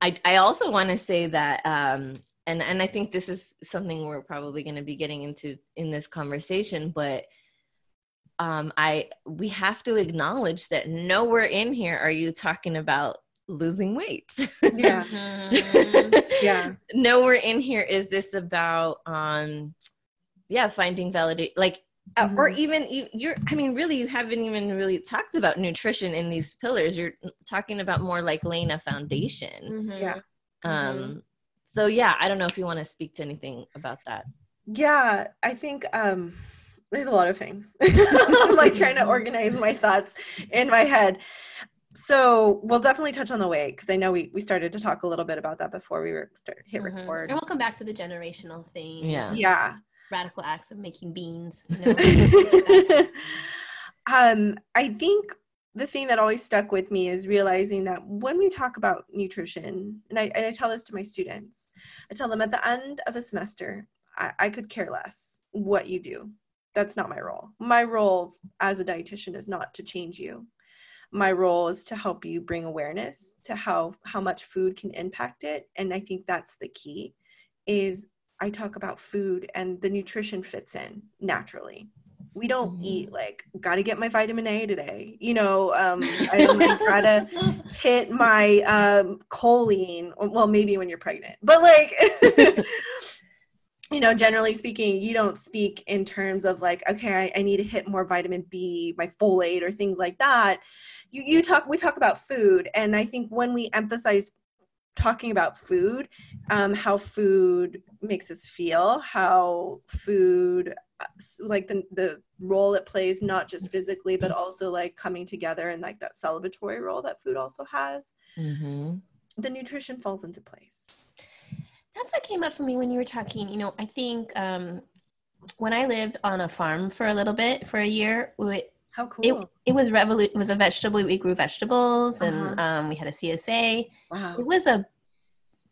i i also want to say that um and and i think this is something we're probably going to be getting into in this conversation but um i we have to acknowledge that nowhere in here are you talking about losing weight Yeah. Mm-hmm. [LAUGHS] Yeah. nowhere in here is this about um yeah finding validate like uh, or Mhm. even you, you're i mean really you haven't even really talked about nutrition in these pillars you're talking about more like laying a foundation Mm-hmm. Yeah. um so yeah i don't know if you want to speak to anything about that Yeah, I think um there's a lot of things. I'm [LAUGHS] [LAUGHS] like trying to organize my thoughts in my head. So we'll definitely touch on the weight because I know we, we started to talk a little bit about that before we were start hit Mhm. record. And we'll come back to the generational things. Yeah. Yeah. Radical acts of making beans. You [LAUGHS] know, like um, I think the thing that always stuck with me is realizing that when we talk about nutrition, and I, and I tell this to my students, I tell them at the end of the semester, I, I could care less what you do. That's not my role. My role as a dietitian is not to change you. My role is to help you bring awareness to how how much food can impact it, and I think that's the key. Is I talk about food and the nutrition fits in naturally we don't Mhm. eat like gotta get my vitamin a today you know um i [LAUGHS] don't like, gotta hit my um choline well maybe when you're pregnant but like [LAUGHS] you know generally speaking you don't speak in terms of like okay I, I need to hit more vitamin b my folate or things like that you you talk we talk about food and i think when we emphasize talking about food um, how food makes us feel how food like the, the role it plays not just physically but also like coming together and like that celebratory role that food also has mm-hmm. the nutrition falls into place That's what came up for me when you were talking. You know, I think um, when I lived on a farm for a little bit, for a year, it, how cool it, it was revolu- it was a vegetable. We grew vegetables and Uh-huh. um, we had a CSA. wow It was a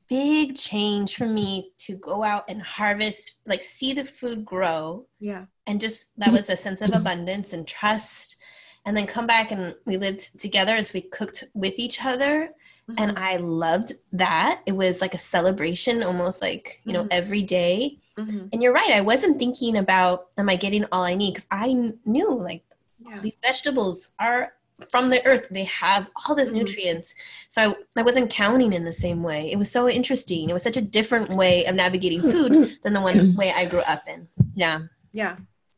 big change for me to go out and harvest, like see the food grow yeah. and just that was a sense of abundance and trust. And then come back and we lived together and so we cooked with each other. And i loved that. It was like a celebration almost like you know Mhm. every day. Mhm. and you're right i wasn't thinking about am i getting all i need? Because i knew like yeah. these vegetables are from the earth they have all these Mhm. nutrients. So I, I wasn't counting in the same way. It was so interesting. It was such a different way of navigating food than the one way i grew up in. Yeah. Yeah.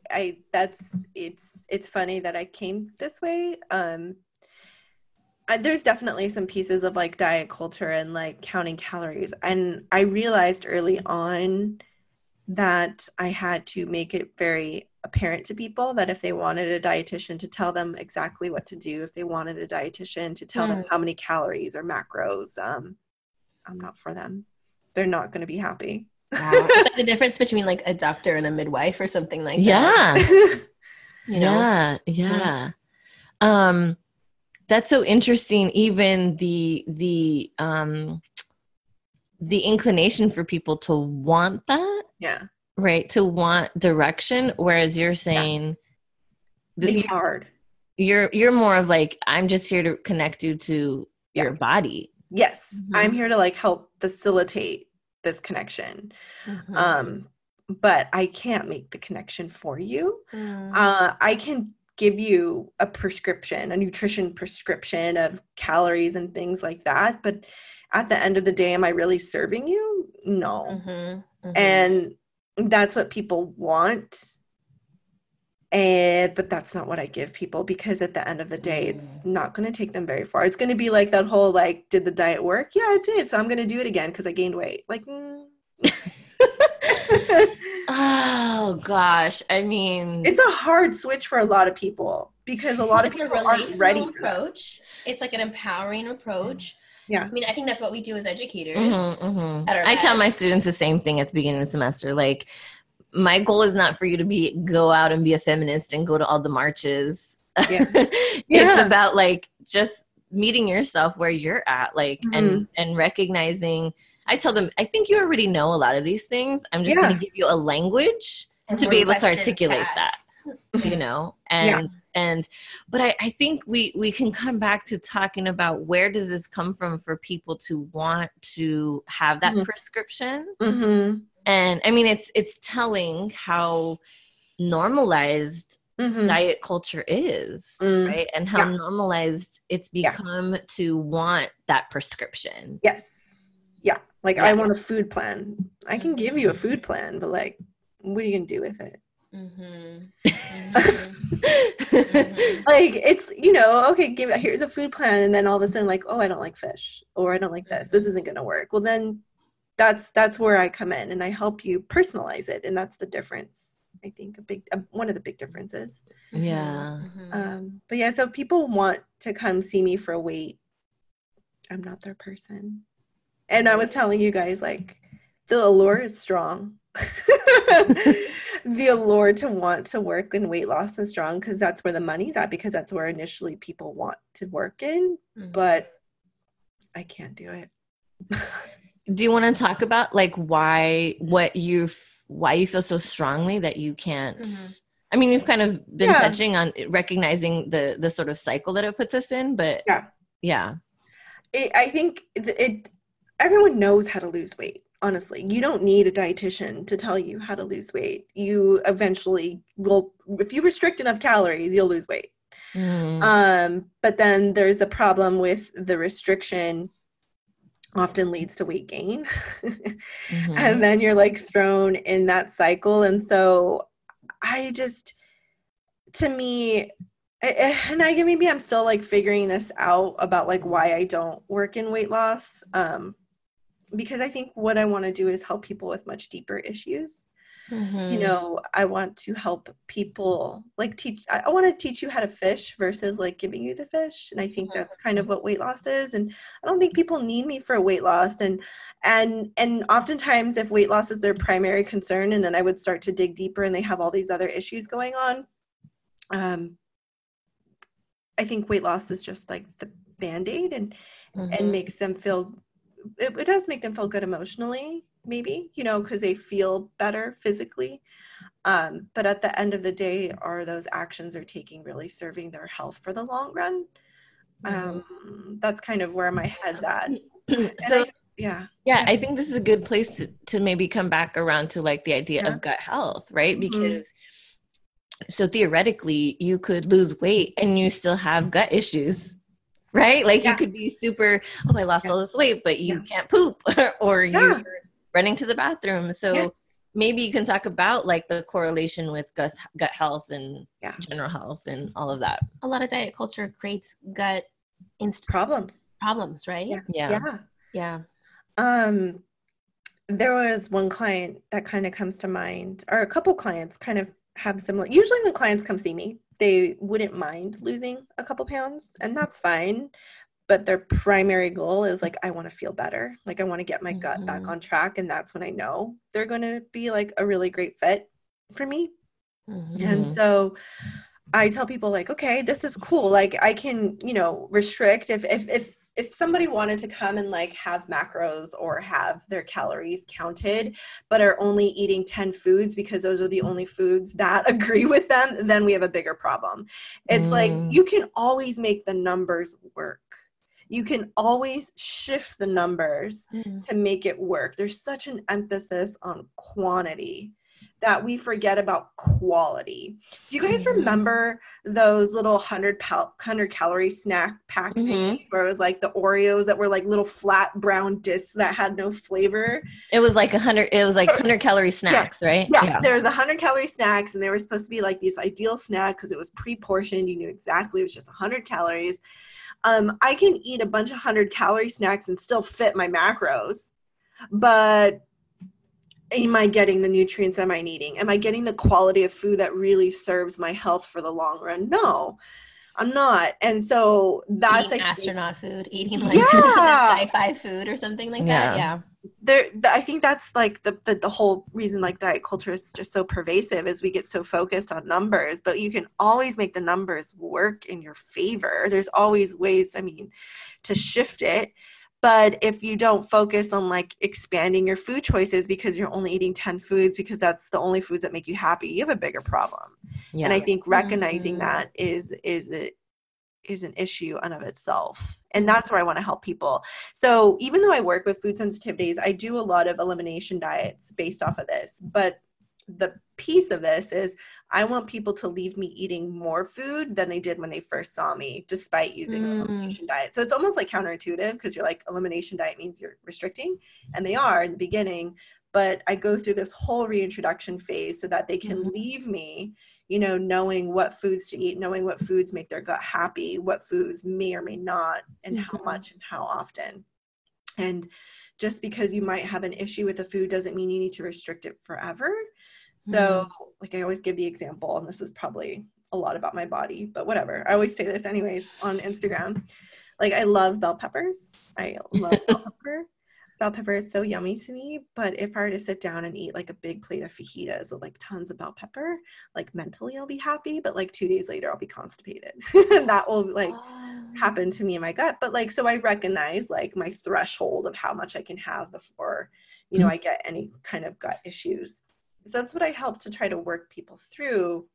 I that's it's it's funny that i came this way. Um I, there's definitely some pieces of like diet culture and like counting calories. And i realized early on that i had to make it very apparent to people that if they wanted a dietitian to tell them exactly what to do if they wanted a dietitian to tell them how many calories or macros um i'm not for them they're not going to be happy Wow. [LAUGHS] It's like the difference between like a doctor and a midwife or something like that. Yeah. [LAUGHS] You know? Yeah, yeah. Um that's so interesting even the the um the inclination for people to want that, yeah. right? To want direction whereas you're saying the- It's hard. you're you're more of like I'm just here to connect you to Yeah. your body. Yes. Mhm. I'm here to like help facilitate this connection. Mhm. Um, but I can't make the connection for you. Mm. Uh, I can give you a prescription, a nutrition prescription of calories and things like that. But at the end of the day, am I really serving you? No. Mhm. Mhm. And that's what people want. And but that's not what I give people because at the end of the day, it's not going to take them very far. It's going to be like that whole like, did the diet work? Yeah, it did. So I'm going to do it again because I gained weight. Like, mm. [LAUGHS] Oh gosh, I mean it's a hard switch for a lot of people because a lot of people aren't ready for that. It's like an empowering approach. Yeah. I mean, I think that's what we do as educators. Mhm, mhm. at our I tell my students the same thing at the beginning of the semester. Like, my goal is not for you to be go out and be a feminist and go to all the marches. Yeah. [LAUGHS] it's Yeah. about like just meeting yourself where you're at, like, Mm-hmm. and and recognizing. I tell them, I think you already know a lot of these things. I'm just Yeah. going to give you a language And to be able to articulate ask. that you know [LAUGHS] and and but I, I think we we can come back to talking about where does this come from for people to want to have that Mhm. prescription Mm-hmm. and i mean it's it's telling how normalized Mm-hmm. diet culture is Mm. right and how Yeah. normalized it's Yeah. become to want that prescription Yes. Yeah. Like I want a food plan. I can give you a food plan, but like, what are you gonna do with it? Mhm. Mhm. [LAUGHS] Like it's you know okay, give here's a food plan, and then all of a sudden like oh I don't like fish or I don't like this. This isn't gonna work. Well then, that's that's where I come in and I help you personalize it, and that's the difference. I think a big uh, one of the big differences. yeah Mhm. Um, but yeah, so if people want to come see me for weight, I'm not their person. And I was telling you guys, like, the allure is strong. [LAUGHS] the allure to want to work in weight loss is strong because that's where the money's at, because that's where initially people want to work in. Mhm. But I can't do it. [LAUGHS] do you want to talk about like why what you why you feel so strongly that you can't Mhm. i mean you've kind of been Yeah. touching on recognizing the the sort of cycle that it puts us in but Yeah. yeah it, I think it, it everyone knows how to lose weight. Honestly, you don't need a dietitian to tell you how to lose weight. You eventually will, if you restrict enough calories, you'll lose weight. Mm. Um, but then there's the problem with the restriction often leads to weight gain. Mhm. [LAUGHS] and then you're like thrown in that cycle. And so I just, to me, and I maybe I'm still like figuring this out about like why I don't work in weight loss. Um, because I think what I want to do is help people with much deeper issues. Mhm. You know, I want to help people like teach, I, I want to teach you how to fish versus like giving you the fish. And I think that's kind of what weight loss is. And I don't think people need me for weight loss. And, and, and oftentimes if weight loss is their primary concern, and then I would start to dig deeper and they have all these other issues going on. Um, I think weight loss is just like the band-aid and Mhm. and makes them feel it, it does make them feel good emotionally maybe you know because they feel better physically. Um, but at the end of the day are those actions they're taking really serving their health for the long run. Um, that's kind of where my head's at. [CLEARS THROAT] So I- yeah. yeah i think this is a good place to, to maybe come back around to like the idea Yeah. of gut health right? Mhm. because so theoretically you could lose weight and you still have gut issues right like Yeah. you could be super oh i lost Yeah. all this weight but you Yeah. can't poop [LAUGHS] or you're running to the bathroom so Yes. maybe you can talk about like the correlation with gut gut health and Yeah. general health and all of that a lot of diet culture creates gut inst- problems problems, right? Yeah. yeah yeah Yeah. Um, there was one client that kind of comes to mind, or a couple clients kind of have similar. Usually, when clients come see me, they wouldn't mind losing a couple pounds, and that's fine. but their primary goal is like i want to feel better like i want to get my mm-hmm. gut back mm-hmm. on track and that's when i know they're going to be like a really great fit for me mm-hmm. and so i tell people like okay this is cool like i can you know restrict if if if if somebody wanted to come and like have macros or have their calories counted but are only eating 10 foods because those are the only foods that [LAUGHS] agree with them then we have a bigger problem it's mm. like you can always make the numbers work you can always shift the numbers mm. to make it work there's such an emphasis on quantity that we forget about quality. Do you guys mm-hmm. remember those little 100, pal- 100 calorie snack pack mm-hmm. things where it was like the Oreos that were like little flat brown discs that had no flavor? It was like a 100 it was like 100 calorie snacks, yeah. right? Yeah, yeah. there was 100 calorie snacks and they were supposed to be like these ideal snack because it was pre-portioned, you knew exactly it was just 100 calories. Um, I can eat a bunch of 100 calorie snacks and still fit my macros. But am I getting the nutrients am I needing? Am I getting the quality of food that really serves my health for the long run? No. I'm not. And so that's eating astronaut food, eating like [LAUGHS] yeah. sci-fi food or something like yeah. that. Yeah. There I think that's like the, the the whole reason like diet culture is just so pervasive is we get so focused on numbers, but you can always make the numbers work in your favor. There's always ways, I mean, to shift it but if you don't focus on like expanding your food choices because you're only eating 10 foods because that's the only foods that make you happy you have a bigger problem yeah. and i think recognizing mm-hmm. that is is it is an issue in of itself and that's where i want to help people so even though i work with food sensitivities i do a lot of elimination diets based off of this but the piece of this is I want people to leave me eating more food than they did when they first saw me, despite using mm. elimination diet. So it's almost like counterintuitive because you're like, elimination diet means you're restricting, and they are in the beginning. But I go through this whole reintroduction phase so that they can mm. leave me, you know, knowing what foods to eat, knowing what foods make their gut happy, what foods may or may not, and mm-hmm. how much and how often. And just because you might have an issue with a food doesn't mean you need to restrict it forever so, mm-hmm. like, I always give the example, and this is probably a lot about my body, but whatever. I always say this, anyways, on Instagram. Like, I love bell peppers. I [LAUGHS] love bell pepper. Bell pepper is so yummy to me, but if I were to sit down and eat like a big plate of fajitas with like tons of bell pepper, like mentally I'll be happy, but like two days later I'll be constipated. And [LAUGHS] that will like oh. happen to me in my gut. But like, so I recognize like my threshold of how much I can have before, you know, mm-hmm. I get any kind of gut issues so that's what i help to try to work people through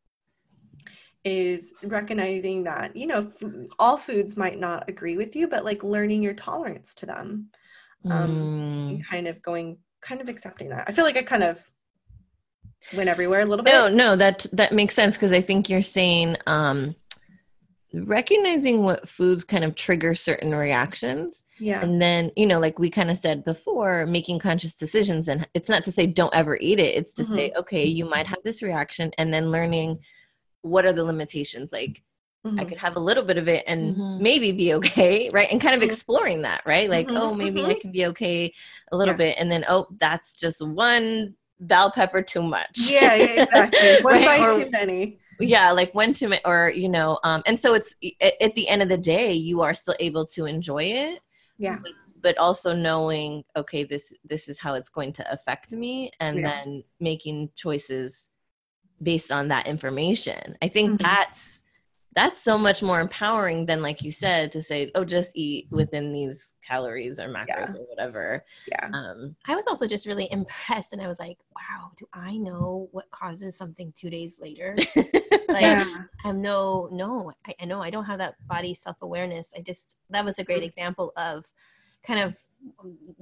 is recognizing that you know all foods might not agree with you but like learning your tolerance to them. Um mm. kind of going kind of accepting that. I feel like i kind of went everywhere a little bit. no no that that makes sense because i think you're saying um recognizing what foods kind of trigger certain reactions yeah and then you know like we kind of said before making conscious decisions and it's not to say don't ever eat it it's to mm-hmm. say okay you might have this reaction and then learning what are the limitations like mm-hmm. i could have a little bit of it and mm-hmm. maybe be okay right and kind of mm-hmm. exploring that right like mm-hmm. oh maybe i mm-hmm. can be okay a little yeah. bit and then oh that's just one bell pepper too much yeah, yeah exactly [LAUGHS] one right? bite or, too many yeah like when to or you know um and so it's at the end of the day you are still able to enjoy it yeah but, but also knowing okay this this is how it's going to affect me and yeah. then making choices based on that information i think mm-hmm. that's that's so much more empowering than like you said to say oh just eat within these calories or macros yeah. or whatever yeah um i was also just really impressed and i was like wow do i know what causes something two days later [LAUGHS] like yeah. i'm no no I, I, know i don't have that body self-awareness i just that was a great mm. example of kind of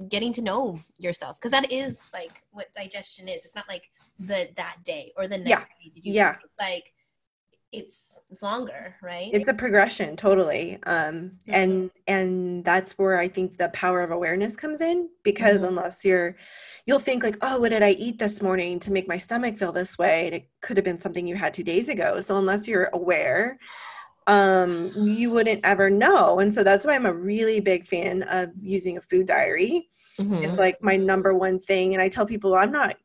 getting to know yourself because that is like what digestion is it's not like the that day or the next yeah. day did you yeah like it's it's longer right it's a progression totally um mm-hmm. and and that's where i think the power of awareness comes in because mm-hmm. unless you're you'll think like oh what did i eat this morning to make my stomach feel this way and it could have been something you had two days ago so unless you're aware um you wouldn't ever know and so that's why i'm a really big fan of using a food diary mm-hmm. it's like my number one thing and i tell people i'm not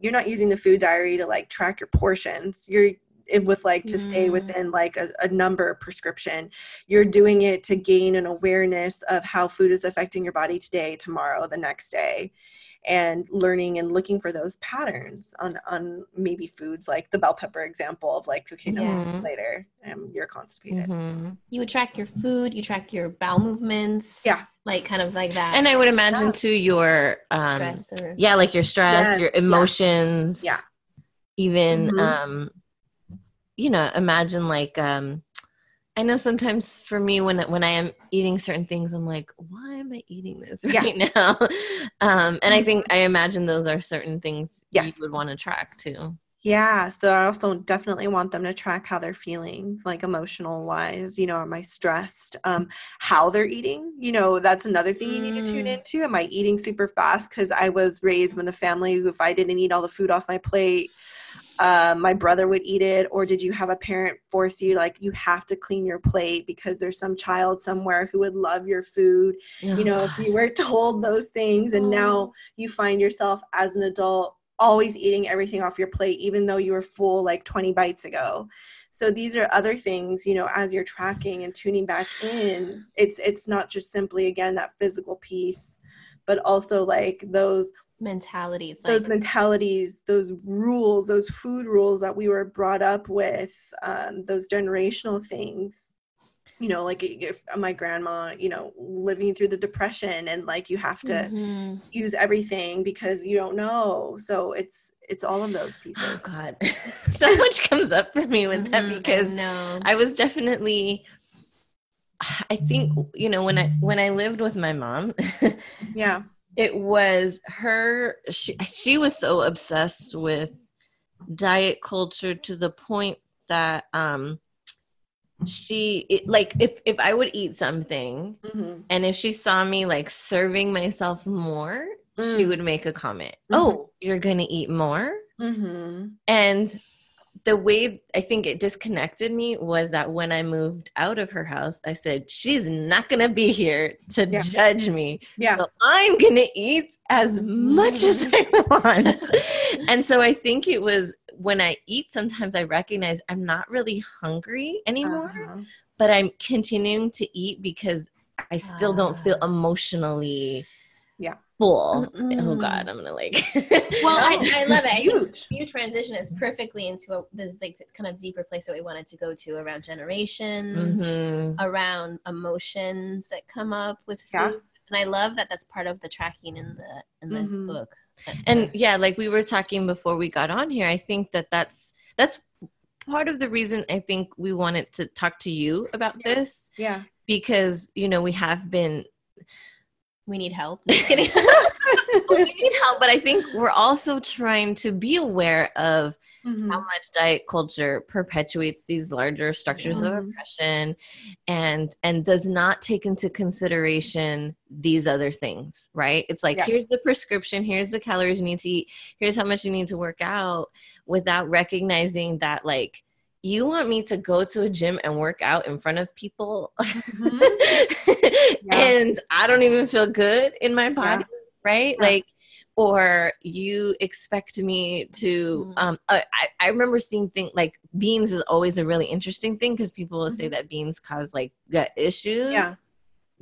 you're not using the food diary to like track your portions you're with like to stay Mm. within like a, a number prescription you're doing it to gain an awareness of how food is affecting your body today tomorrow the next day and learning and looking for those patterns on on maybe foods like the bell pepper example of like okay that's Yeah. later um, you're constipated Mhm. You would track your food, you track your bowel movements. Yeah. Like kind of like that. And I would imagine Yeah. too your um, stress or yeah, like your stress, Yes, your emotions. Yeah. Even Mhm. um you know, imagine like um I know sometimes for me when when I am eating certain things I'm like, why am I eating this [LAUGHS] Yeah. right now? [LAUGHS] um and I think I imagine those are certain things Yes. you would want to track too. Yeah, so I also definitely want them to track how they're feeling, like emotional wise. You know, am I stressed? Um, how they're eating. You know, that's another thing you need to tune Mm. into. Am I eating super fast? Because I was raised when the family if I didn't eat all the food off my plate, uh, my brother would eat it. Or did you have a parent force you like you have to clean your plate because there's some child somewhere who would love your food? you know, if you were [LAUGHS] told those things and now you find yourself as an adult always eating everything off your plate, even though you were full like 20 bites ago. So these are other things, you know, as you're tracking and tuning back in, it's it's not just simply again that physical piece, but also like those mentality. It's those like mentalities, those rules, those food rules that we were brought up with, um, those generational things. You know, like if my grandma, you know, living through the depression and like you have to Mhm. use everything because you don't know. So it's it's all of those pieces Oh. God, [LAUGHS] so much comes up for me with that Mhm, because. I was definitely. I think you know when I when I lived with my mom, [LAUGHS] Yeah. It was her. She she was so obsessed with diet culture to the point that um she it, like if if I would eat something Mm-hmm. and if she saw me like serving myself more, she Mm. would make a comment. Mhm. Oh, you're gonna eat more. Mm-hmm. And the way I think it disconnected me was that when I moved out of her house, I said, She's not going to be here to Yeah. judge me. Yeah. So I'm going to eat as much as I want. [LAUGHS] and so I think it was when I eat, sometimes I recognize I'm not really hungry anymore, Uh-huh. but I'm continuing to eat because I still don't feel Ah. emotionally Yeah. full. Oh Mm-mm. God, I'm gonna like. [LAUGHS] Well, I, I love it. I Huge. you transition us perfectly into a, this like this kind of deeper place that we wanted to go to around generations, Mhm. around emotions that come up with food. Yeah. And I love that that's part of the tracking in the in the Mhm. book. and yeah like we were talking before we got on here i think that that's that's part of the reason i think we wanted to talk to you about Yeah. this Yeah. because you know we have been we need help. [LAUGHS] Just kidding. we [LAUGHS] need help but i think we're also trying to be aware of Mhm. how much diet culture perpetuates these larger structures of Mhm. oppression and and does not take into consideration these other things right it's like Yeah. here's the prescription here's the calories you need to eat here's how much you need to work out without recognizing that like you want me to go to a gym and work out in front of people [LAUGHS] Yeah. and i don't even feel good in my body right Yeah. like or you expect me to Mhm. um I, I- remember seeing things like beans is always a really interesting thing because people will say Mhm. that beans cause like gut issues Yeah.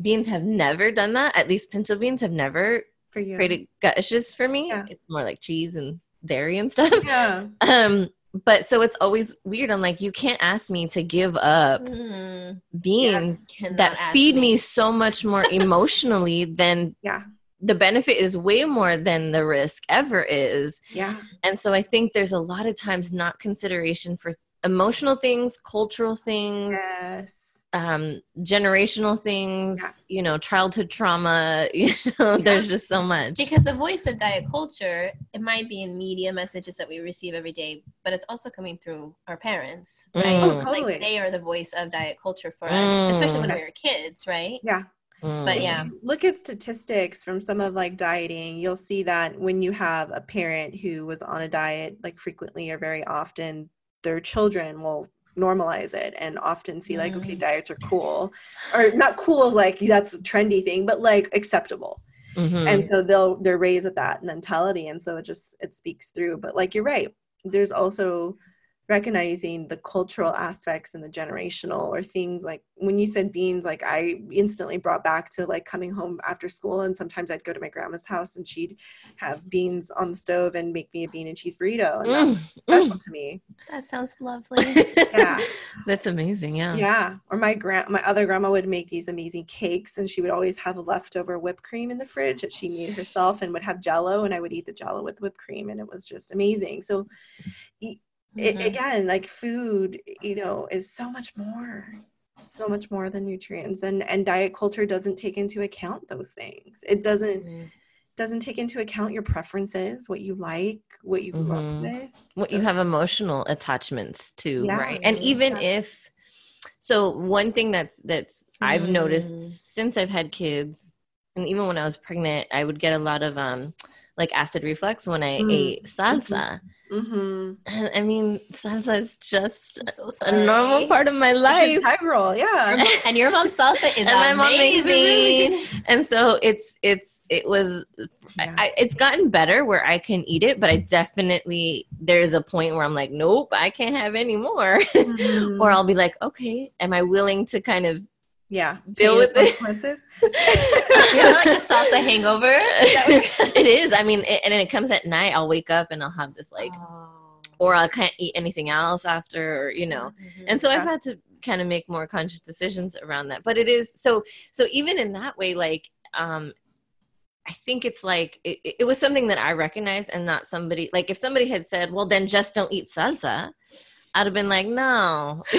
beans have never done that at least pinto beans have never For you. created gut issues for me Yeah. it's more like cheese and dairy and stuff Yeah. [LAUGHS] um but so it's always weird i'm like you can't ask me to give up Mm, beans cannot that ask feed me so much more [LAUGHS] emotionally than Yeah. the benefit is way more than the risk ever is Yeah. and so i think there's a lot of times not consideration for emotional things cultural things Yes. Um generational things Yeah. you know childhood trauma [LAUGHS] you know there's just so much Because the voice of diet culture, it might be in media messages that we receive every day, but it's also coming through our parents, right? Mm. Oh, Like they are the voice of diet culture for us, especially when we Yes. were kids, right? Yeah. Mm. But yeah, look at statistics from some of like dieting you'll see that when you have a parent who was on a diet like frequently or very often their children will normalize it and often see like okay Mm. diets are cool or not cool like that's a trendy thing but like acceptable Mhm. and so they'll they're raised with that mentality and so it just it speaks through but like you're right there's also recognizing the cultural aspects and the generational or things like when you said beans like i instantly brought back to like coming home after school and sometimes i'd go to my grandma's house and she'd have beans on the stove and make me a bean and cheese burrito and mm, that special mm. to me. That sounds lovely. Yeah. [LAUGHS] That's amazing yeah. Yeah or my grand my other grandma would make these amazing cakes and she would always have leftover whipped cream in the fridge that she made herself and would have jello and i would eat the jello with whipped cream and it was just amazing. So mm-hmm. it, again like food you know is so much more so much more than nutrients and and diet culture doesn't take into account those things it doesn't mm-hmm. doesn't take into account your preferences what you like what you grew mm-hmm. up with what you have emotional attachments to yeah, right and even exactly. if so one thing that's that's i've mm. noticed since i've had kids and even when i was pregnant i would get a lot of um like acid reflux when i mm. ate salsa Mm-hmm. And I mean, salsa is just so a normal part of my life. Integral, yeah. and your mom's salsa is [LAUGHS] and amazing. and so it's it's it was yeah. I, it's gotten better where I can eat it, but I definitely there's a point where I'm like, nope, I can't have any more. [LAUGHS] Mm-hmm. or I'll be like, okay, am I willing to kind of yeah deal with it yeah, [LAUGHS] like a salsa hangover it is i mean it, and it comes at night i'll wake up and i'll have this like oh. or i can't eat anything else after or you know mm-hmm. and so yeah. i've had to kind of make more conscious decisions around that but it is so so even in that way like um I think it's like it, it was something that I recognized and not somebody like if somebody had said, well, then just don't eat salsa, I'd have been like, no, [LAUGHS]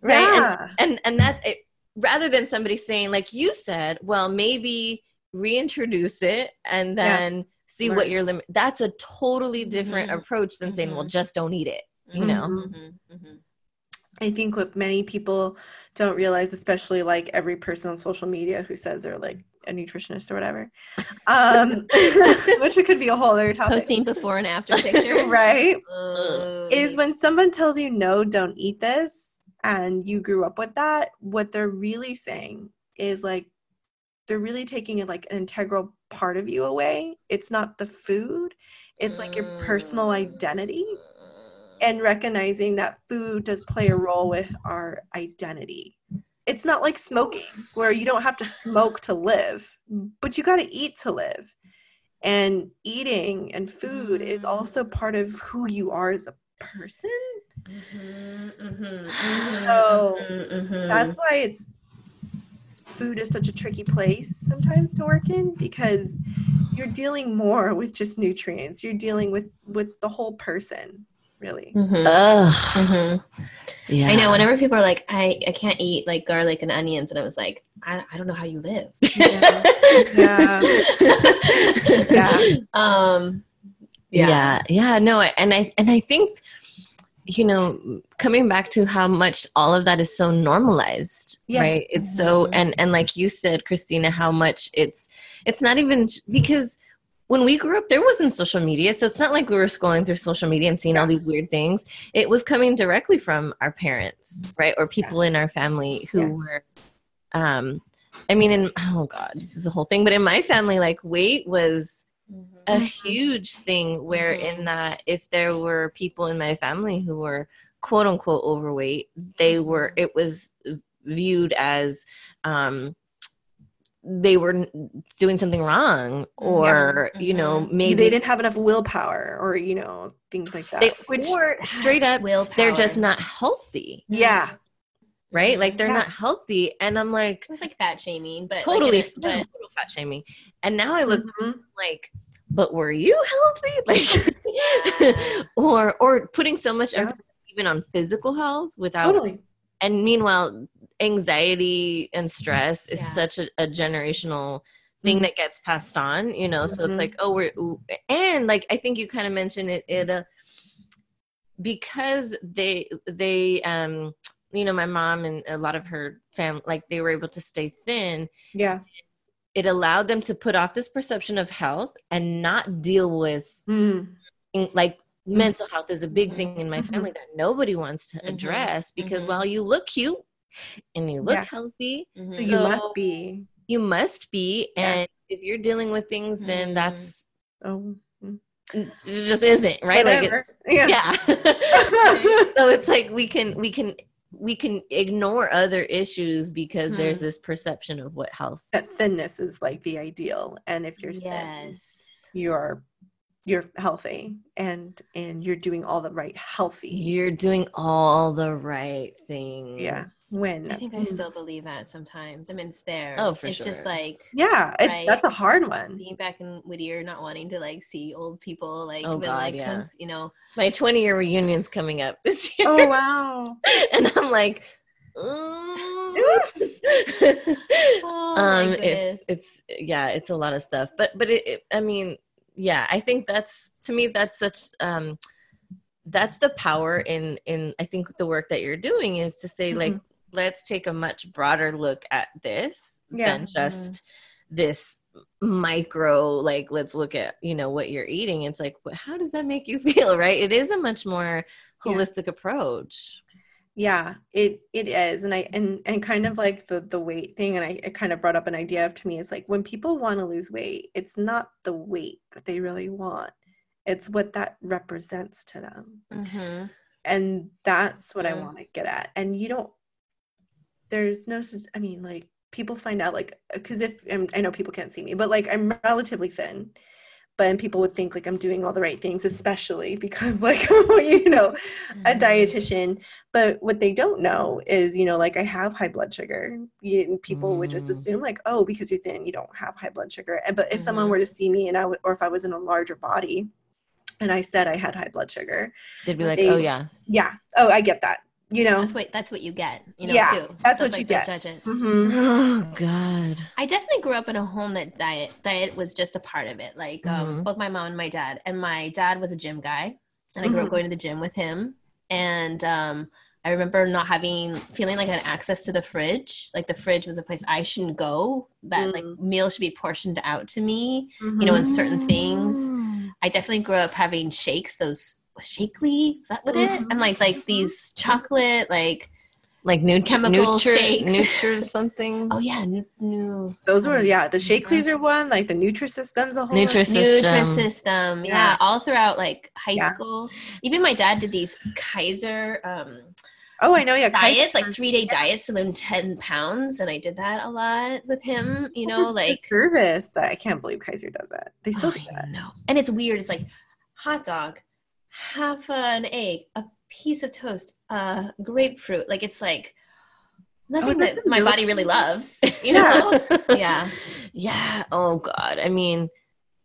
right? Yeah. And, and and that it, rather than somebody saying like you said well maybe reintroduce it and then yeah. see what your limit that's a totally different mm-hmm. approach than mm-hmm. saying well mm-hmm. just don't eat it you know mm-hmm. mm-hmm. I think what many people don't realize, especially like every person on social media who says they're like a nutritionist or whatever, um, [LAUGHS] [LAUGHS] which it could be a whole other topic. Posting before and after pictures, [LAUGHS] right? is when someone tells you no, don't eat this, and you grew up with that, what they're really saying is like they're really taking it like an integral part of you away. It's not the food, it's like your personal identity and recognizing that food does play a role with our identity. It's not like smoking where you don't have to smoke to live, but you got to eat to live. And eating and food is mm. also part of who you are as a person Mm-hmm, mm-hmm, mm-hmm, so mm-hmm, that's why it's food is such a tricky place sometimes to work in because you're dealing more with just nutrients. You're dealing with with the whole person, really. Mm-hmm. Yeah. I know. Whenever people are like, I, I can't eat like garlic and onions, and I was like, I, I don't know how you live. Yeah. yeah. yeah. [LAUGHS] Um. Yeah. yeah. Yeah. No. And I and I think you know coming back to how much all of that is so normalized yes. right it's so mm-hmm. and and like you said christina how much it's it's not even because when we grew up there wasn't social media so it's not like we were scrolling through social media and seeing yeah. all these weird things it was coming directly from our parents right or people yeah. in our family who yeah. were um i mean in oh god this is a whole thing but in my family like weight was mm-hmm. a mm-hmm. huge thing where mm-hmm. in that if there were people in my family who were quote unquote overweight they were mm-hmm. it was viewed as um they were doing something wrong or yeah. you know mm-hmm. maybe they didn't have enough willpower or you know things like that they, which straight up willpower. they're just not healthy yeah right like they're yeah. not healthy and i'm like it was like fat shaming but totally like but... total fat shaming and now i look mm-hmm. like but were you healthy [LAUGHS] like yeah. or or putting so much yeah. effort even on physical health without totally. and meanwhile anxiety and stress is such a, a generational thing mm-hmm. that gets passed on you know mm-hmm. so it's mm-hmm. like oh we're and like i think you kind of mentioned it it uh, because they they um you know my mom and a lot of her family like they were able to stay thin yeah it allowed them to put off this perception of health and not deal with mm. like mental health is a big thing in my mm-hmm. family that nobody wants to mm-hmm. address because mm-hmm. while you look cute and you look yeah. healthy mm-hmm. so, so, you must be you must be yeah. and if you're dealing with things then that's oh it just isn't right Whatever. like it, yeah, [LAUGHS] [LAUGHS] so it's like we can we can we can ignore other issues because there's Hmm. this perception of what health that thinness is like the ideal, and if you're thin, you're you're healthy and and you're doing all the right healthy. you're doing all the right things yeah. When I think I still believe that sometimes. I mean, it's there. Oh, for It's just like yeah, it's, Right. that's a hard one. being back in Whittier, not wanting to like see old people, like Oh, when God, like yeah. cons- you know, my 20 year reunion's coming up this year Oh wow. [LAUGHS] and i'm like [LAUGHS] oh [LAUGHS] um goodness. it's it's yeah it's a lot of stuff but but it, it i mean yeah i think that's to me that's such um that's the power in in i think the work that you're doing is to say like let's take a much broader look at this Yeah. than just this micro like let's look at you know what you're eating. It's like how does that make you [LAUGHS] feel right? It is a much more Yeah. holistic approach Yeah, it it is, and I and and kind of like the the weight thing, and I it kind of brought up an idea of to me. It's like when people want to lose weight, it's not the weight that they really want; it's what that represents to them, Mhm. and that's what I want to get at. And you don't. There's no. i mean, like people find out like because if I know people can't see me, but like I'm relatively thin. But and people would think like I'm doing all the right things, especially because [LAUGHS] like you know a Mhm. dietitian but what they don't know is you know like i have high blood sugar you, people would just Mm. assume like oh because you're thin you don't have high blood sugar and but if someone Mhm. were to see me and i would or if i was in a larger body and i said i had high blood sugar they'd be like They- oh yeah yeah oh i get that you know That's what that's what you get, you know, Yeah, too. that's So what it's you get. Judge it. Mhm. oh god I definitely grew up in a home that diet diet was just a part of it. Like um, Mhm. both my mom and my dad. And my dad was a gym guy, and I grew up going to the gym with him. And um, I remember not having feeling like I had access to the fridge. Like the fridge was a place I shouldn't go. That like Mm. meals should be portioned out to me. You know, in certain things. Mm. I definitely grew up having shakes. Those Shaklee is that what it? Mhm. And like like these chocolate like like new Chemical nutri, shakes. nutri something [LAUGHS] oh yeah new, new those were yeah the Shaklees are one like the nutrisystem's a whole Nutris- Nutri System. system. Yeah. Yeah. all throughout like high Yeah. school. Even my dad did these Kaiser um, oh i know yeah diets, Kaiser- like three day diets to lose 10 pounds. And I did that a lot with him, you know, are like, service that i can't believe kaiser does that they still Oh, do that no and it's weird. It's like hot dog, half an egg, a piece of toast, uh, grapefruit. Like, it's like nothing that's that my body really loves, [LAUGHS] you know? yeah. yeah oh god i mean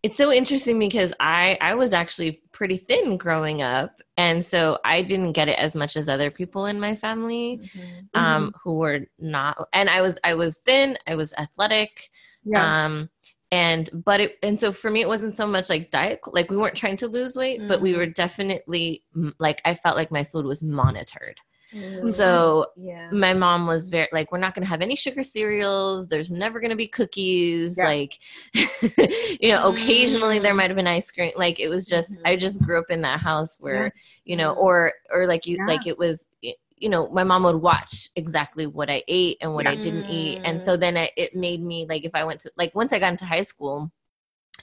it's so interesting because i i was actually pretty thin growing up and so i didn't get it as much as other people in my family Mhm. um who were not and i was i was thin i was athletic yeah um and but it and so for me it wasn't so much like diet like we weren't trying to lose weight but we were definitely mm, like i felt like my food was monitored Mhm. so yeah. my mom was very like we're not going to have any sugar cereals there's never going to be cookies Yeah. like [LAUGHS] you know occasionally there Mm. might have been ice cream like it was just i just grew up in that house where you know or or like you Yeah. like it was y- you know my mom would watch exactly what i ate and what i didn't eat and so then it, it made me like if i went to like once i got into high school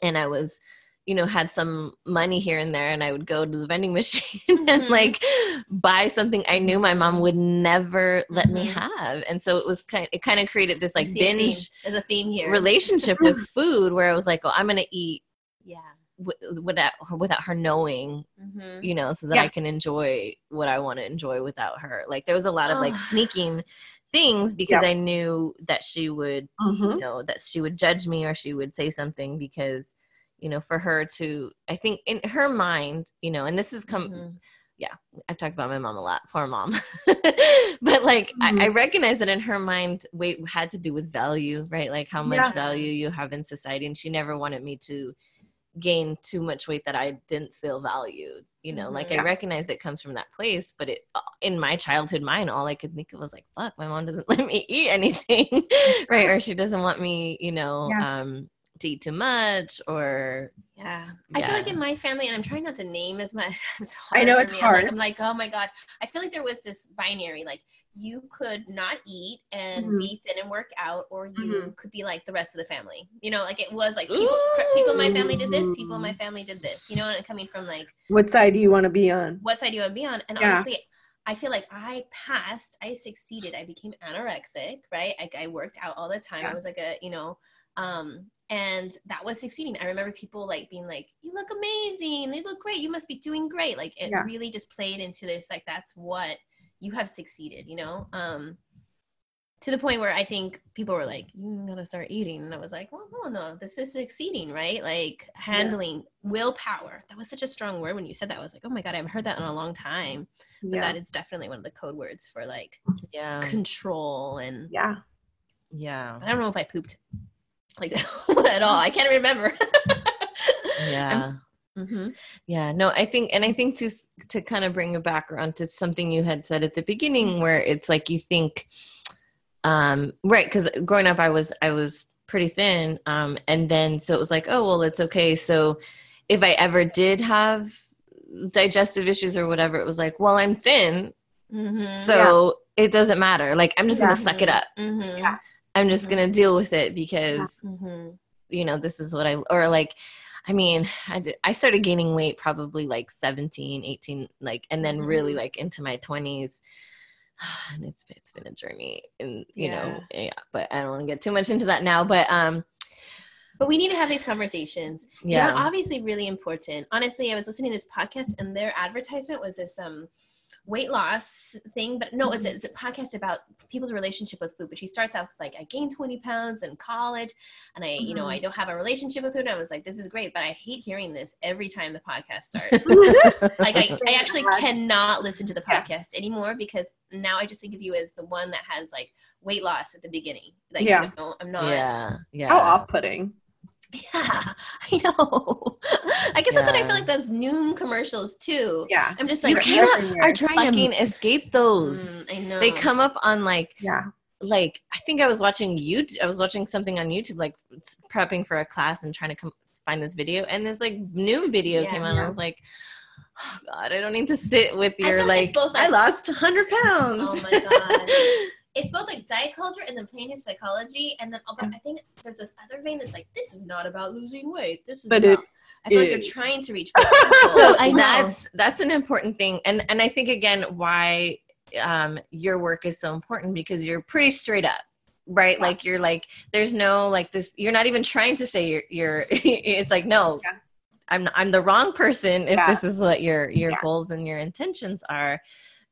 and i was you know had some money here and there and i would go to the vending [LAUGHS] machine and Mhm. like buy something i knew my mom would never let me Mhm. have and so it was kind it kind of created this like see a binge There's a theme here. relationship with [LAUGHS] food where i was like oh i'm gonna eat Yeah. W- without without her knowing Mm-hmm. you know so that Yeah. i can enjoy what i want to enjoy without her like there was a lot of like [SIGHS] sneaking things because Yeah. i knew that she would Mhm. you know that she would judge me or she would say something because you know for her to i think in her mind you know and this has come Mhm. i've talked about my mom a lot poor mom [LAUGHS] but like I, I recognize that in her mind weight had to do with value right like how much Yeah. value you have in society and she never wanted me to gain too much weight that i didn't feel valued you know like Mhm. i recognize it comes from that place but it in my childhood mind all i could think of was like fuck my mom doesn't [LAUGHS] let me eat anything right or she doesn't want me you know Yeah. um to eat too much or yeah. I feel like in my family, and I'm trying not to name as much. [LAUGHS] I know it's me. hard. I'm like, I'm like, oh my god. I feel like there was this binary. Like you could not eat and Mhm. be thin and work out, or you Mhm. could be like the rest of the family. You know, like it was like people, people in my family did this, people in my family did this. You know, and coming from like What side do you want to be on? what side do you want to be on? And Yeah. honestly, I feel like I passed, I succeeded. I became anorexic, right? I, I worked out all the time. Yeah. I was like a, you know, um, and that was succeeding. I remember people like being like, "You look amazing. They look great. You must be doing great." Like it Yeah. really just played into this. Like that's what you have succeeded. You know, um, to the point where I think people were like, "You gotta start eating," and I was like, "Well, no, no, this is succeeding, right? Like handling willpower. That was such a strong word when you said that. I was like, oh my god, I haven't heard that in a long time. But Yeah. that is definitely one of the code words for like yeah control and yeah. yeah I don't know if I pooped like [LAUGHS] at all. I can't remember. [LAUGHS] yeah hmm Yeah, no, I think, and I think to to kind of bring it back around to something you had said at the beginning, where it's like you think, um, right? Because growing up, I was I was pretty thin, um, and then so it was like, oh well, it's okay. So if I ever did have digestive issues or whatever, it was like, well, I'm thin, hmm so it doesn't matter. Like I'm just Yeah. gonna suck it up. hmm Yeah. I'm just Mhm. gonna deal with it because hmm you know this is what i or like i mean i did, i started gaining weight probably like 17 18 like and then really Mhm. like into my 20s [SIGHS] and it's it's been a journey and you know yeah but i don't want to get too much into that now but um But we need to have these conversations. yeah It's obviously really important. Honestly, I was listening to this podcast and their advertisement was this um weight loss thing, but no, it's, a, mm-hmm. it's a podcast about people's relationship with food. But she starts out with like, I gained 20 pounds in college and I, you know, I mm-hmm. don't have a relationship with food. And I was like, this is great, but I hate hearing this every time the podcast [LAUGHS] starts. like I, I actually cannot listen to the Yeah. podcast anymore because now I just think of you as the one that has like weight loss at the beginning. Like, Yeah. you know, I'm not. yeah yeah How off-putting. [LAUGHS] Yeah, I know. [LAUGHS] I guess that's what I feel like those Noom commercials too. Yeah. I'm just like, you like, cannot are fucking escape those Mm, I know. they come up on like Yeah. like I think I was watching YouTube. I was watching something on YouTube, like prepping for a class and trying to come find this video, and this like new video Yeah. came out. And I was like, oh God, I don't need to sit with your feel like. both I lost 100 pounds. Oh my God. [LAUGHS] It's both like diet culture and then plain psychology, and then but I think there's this other vein that's like, this is not about losing weight. This is But about. it I feel like they're trying to reach. [LAUGHS] people. so I know. that's that's an important thing, and and I think again why um your work is so important because you're pretty straight up right Yeah. like you're like there's no like this you're not even trying to say you're you're [LAUGHS] it's like no Yeah. i'm i'm the wrong person if Yeah. this is what your your Yeah. goals and your intentions are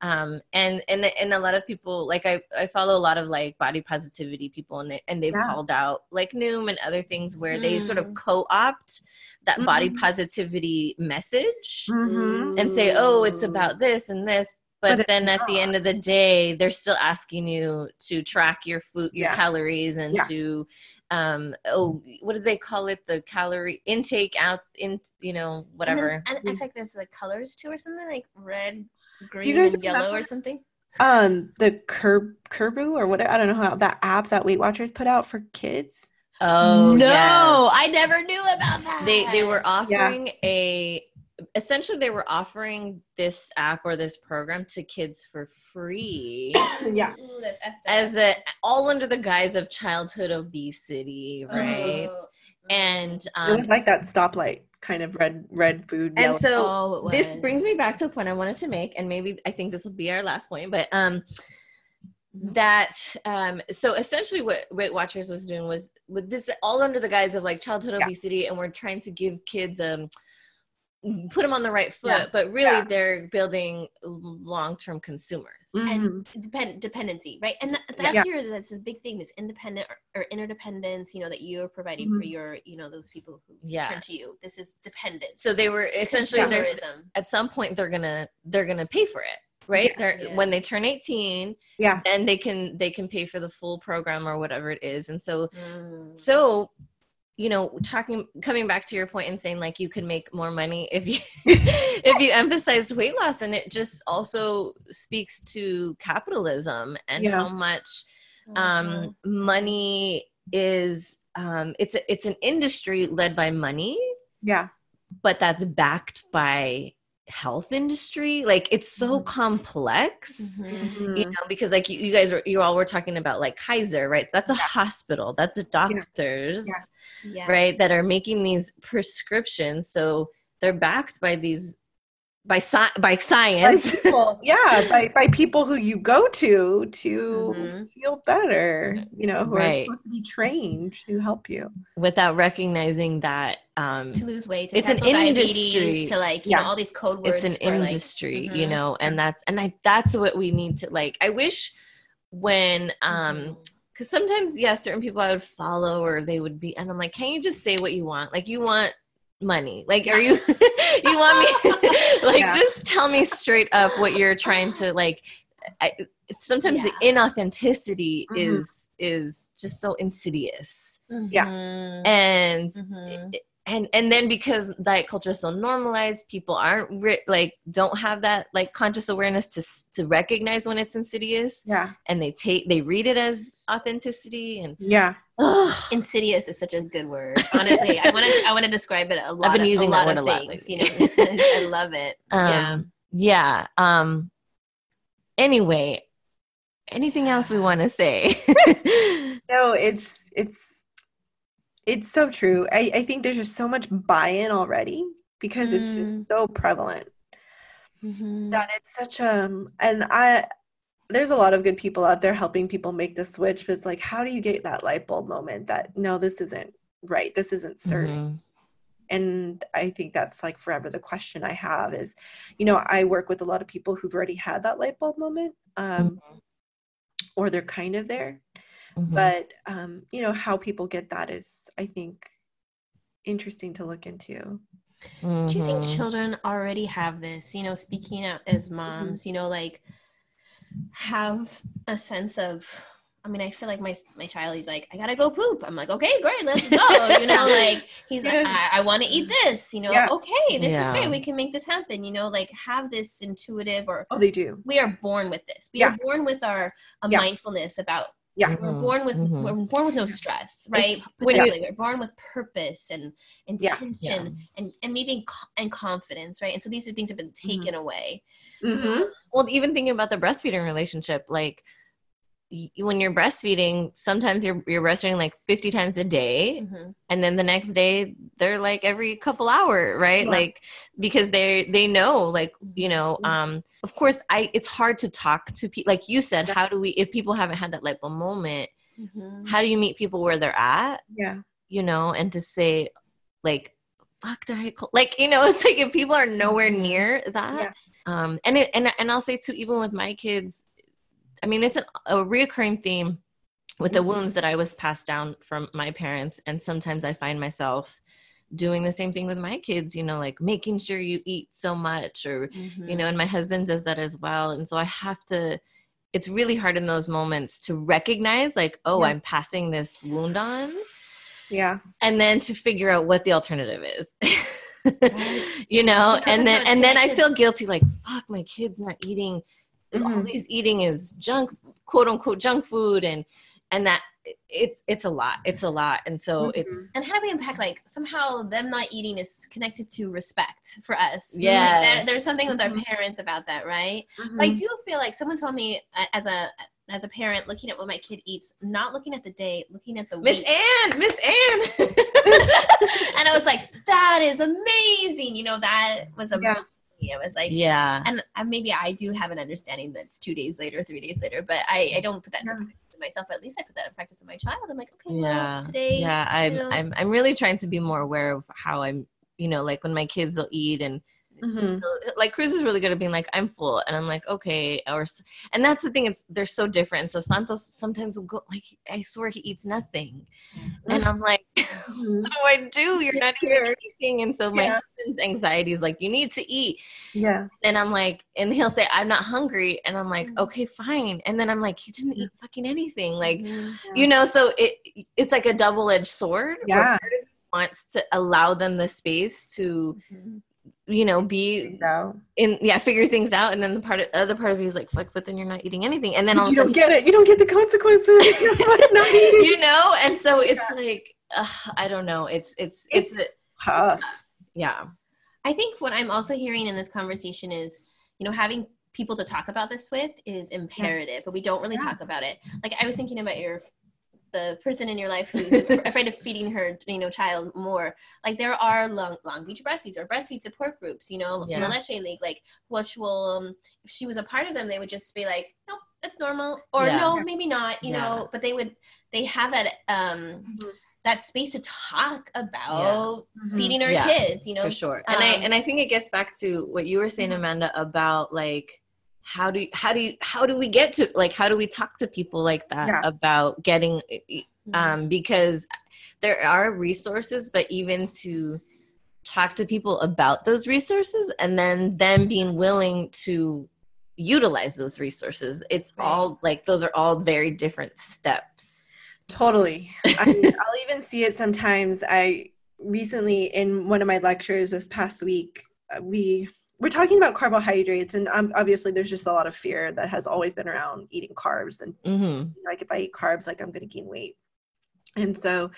um and and and a lot of people like i i follow a lot of like body positivity people and they, and they've Yeah. called out like noom and other things where they sort of Mm. co-opt that body Mhm. positivity message Mhm. and say, oh, it's about this and this. But, But then at the end of the day, they're still asking you to track your food, your Yeah. calories, and Yeah. to, um, oh, what do they call it? The calorie intake out in, you know, And, whatever. then, and I think there's like colors too, or something like red, green, you guys and yellow, or something. Um, the Curb Kurbo or what? I don't know how that app that Weight Watchers put out for kids. oh, no, yes. I never knew about that. they they were offering a essentially they were offering this app or this program to kids for free [COUGHS] yeah. Ooh, that's as a all under the guise of childhood obesity right Oh. and It um was like that stoplight kind of red red food. and so Oh, this brings me back to a point i wanted to make and maybe i think this will be our last point but um that um so essentially what weight watchers was doing was with this all under the guise of like childhood Yeah. obesity and we're trying to give kids um put them on the right foot Yeah. but really Yeah. they're building long-term consumers Mhm. Depend- dependency, right? And that, Yeah. that's your that's a big thing. This independent or, or interdependence, you know, that you're providing for Mhm. your, you know, those people who Yeah. turn to you. This is dependence. so they were essentially at some point they're gonna they're gonna pay for it right Yeah. they're Yeah. when they turn 18 Yeah. and they can they can pay for the full program or whatever it is and so Mm. so you know talking coming back to your point and saying like you can make more money if you [LAUGHS] if you emphasize weight loss and it just also speaks to capitalism and Yeah. how much um money is um, it's a, it's an industry led by money, Yeah. but that's backed by health industry. Like it's so Mhm. complex. Mhm. You know, because like you, you guys were, you all were talking about like Kaiser, right? That's a hospital. That's a doctors, Yeah. Yeah. right? That are making these prescriptions. So they're backed by these by sci- by By science. [LAUGHS] people, yeah, by, by people who you go to to Mhm. feel better, you know, who are supposed to be trained to help you. without recognizing that um To lose weight, to It's an diabetes, industry. to like you Yeah. know all these code words. it's an for, like- industry you know and that's and i that's what we need to like i wish when um because sometimes yeah certain people i would follow or they would be and i'm like can you just say what you want like you want money like are you [LAUGHS] you want me [LAUGHS] like Yeah. just tell me straight up what you're trying to like I, sometimes the inauthenticity Mhm. is is just so insidious Yeah. Mhm. and Mhm. and and then because diet culture is so normalized people aren't ri- like don't have that like conscious awareness to to recognize when it's insidious Yeah. and they take they read it as authenticity and Yeah. Ugh, Insidious is such a good word. Honestly, I want to I want to describe it a lot. I've been of, using a that lot one of a lot things. lately. You know, [LAUGHS] I love it. [LAUGHS] yeah. um yeah um anyway anything else we want to say [LAUGHS] No, it's it's it's so true. I, I think there's just so much buy-in already because it's Mm. just so prevalent Mhm. that it's such a and I there's a lot of good people out there helping people make the switch, but it's like how do you get that light bulb moment that no, this isn't right, this isn't serving. Mhm. and i think that's like forever the question i have is you know i work with a lot of people who've already had that light bulb moment um, or they're kind of there Mhm. but um, you know how people get that is i think interesting to look into Do you think Mhm. children already have this? You know, speaking out as moms, you know, like have a sense of. I mean, I feel like my my child. He's like, I gotta go poop. I'm like, okay, great, let's go. You know, [LAUGHS] like he's like, I, I want to eat this. You know, Yeah. okay, this is great. We can make this happen. You know, like have this intuitive or oh they do we are born with this. We Yeah. are born with our a Yeah. mindfulness about. Yeah. we're Mhm. born with Mhm. we're born with no stress, right? It's- when you- we're born with purpose and Yeah. intention and and maybe co- and confidence, right? And so these are things that have been taken away. hmm well even thinking about the breastfeeding relationship like y- when you're breastfeeding sometimes you're you're breastfeeding like 50 times a day Mhm. and then the next day they're like every couple hour right Yeah. like because they they know like you know Mhm. um of course i it's hard to talk to people like you said Yeah. how do we if people haven't had that light bulb moment Mhm. how do you meet people where they're at yeah you know and to say like fuck diet cul-" like you know [LAUGHS] it's like if people are nowhere Mhm. near that Yeah. um and it and, and i'll say too even with my kids i mean it's a, a reoccurring theme with the wounds that i was passed down from my parents. And sometimes i find myself doing the same thing with my kids you know like making sure you eat so much or you know and my husband does that as well. And so i have to it's really hard in those moments to recognize like oh Yeah. i'm passing this wound on. Yeah. And then to figure out what the alternative is. [LAUGHS] You know and then and then i feel guilty like fuck my kid's not eating all Mhm. these eating is junk quote unquote junk food and and that it's it's a lot it's a lot and so Mhm. it's And how do we impact like somehow them not eating is connected to respect for us? Like, there's something with our Mhm. parents about that, right? Mhm. But I do feel like someone told me uh, as a as a parent looking at what my kid eats, not looking at the day, looking at the miss week. ann miss ann [LAUGHS] and I was like, that is amazing. You know, that was a Yeah. I was like, yeah and uh, maybe I do have an understanding that it's two days later, three days later, but I, I don't put that Yeah. to practice in myself. At least I put that in practice in my child. I'm like, okay, yeah well, today, yeah i'm know. i'm i'm really trying to be more aware of how i'm you know like when my kids will eat and Mhm. like Cruz is really good at being like I'm full, and I'm like okay, or and that's the thing. It's they're so different. So Santos sometimes will go like I swear he eats nothing, and I'm like, [LAUGHS] Mhm. what do I do? You're not eating anything, and so my Yeah. husband's anxiety is like you need to eat, yeah and I'm like, and he'll say I'm not hungry, and I'm like Mhm. okay fine, and then I'm like he didn't eat fucking anything, like Mhm. you know, so it it's like a double edged sword. Yeah. wants to allow them the space to Mhm. You know be in yeah figure things out and then the part of, other part of you is like fuck but then you're not eating anything and then all But of you don't sudden get it you don't get the consequences [LAUGHS] [LAUGHS] not eating. you know and so it's like uh, I don't know. It's it's it's, it's tough. Yeah. I think what I'm also hearing in this conversation is, you know, having people to talk about this with is imperative, yeah. but we don't really yeah. talk about it. Like I was thinking about your the person in your life who's [LAUGHS] afraid of feeding her you know child more like there are long long beach breastfeeds or breastfeed support groups you know yeah. leche league like which will um, if she was a part of them they would just be like nope that's normal or yeah. no maybe not you yeah. know but they would they have that um mm-hmm. that space to talk about mm-hmm. feeding our kids you know for sure and um, i and i think it gets back to what you were saying mm-hmm. amanda about like how do you, how do you, how do we get to like how do we talk to people like that yeah. about getting mm-hmm. um because there are resources but even to talk to people about those resources and then them being willing to utilize those resources it's right. all like those are all very different steps totally I [LAUGHS] i'll even see it sometimes i recently in one of my lectures this past week uh, we we're talking about carbohydrates and um, obviously there's just a lot of fear that has always been around eating carbs and mm-hmm. like if i eat carbs like i'm going to gain weight and so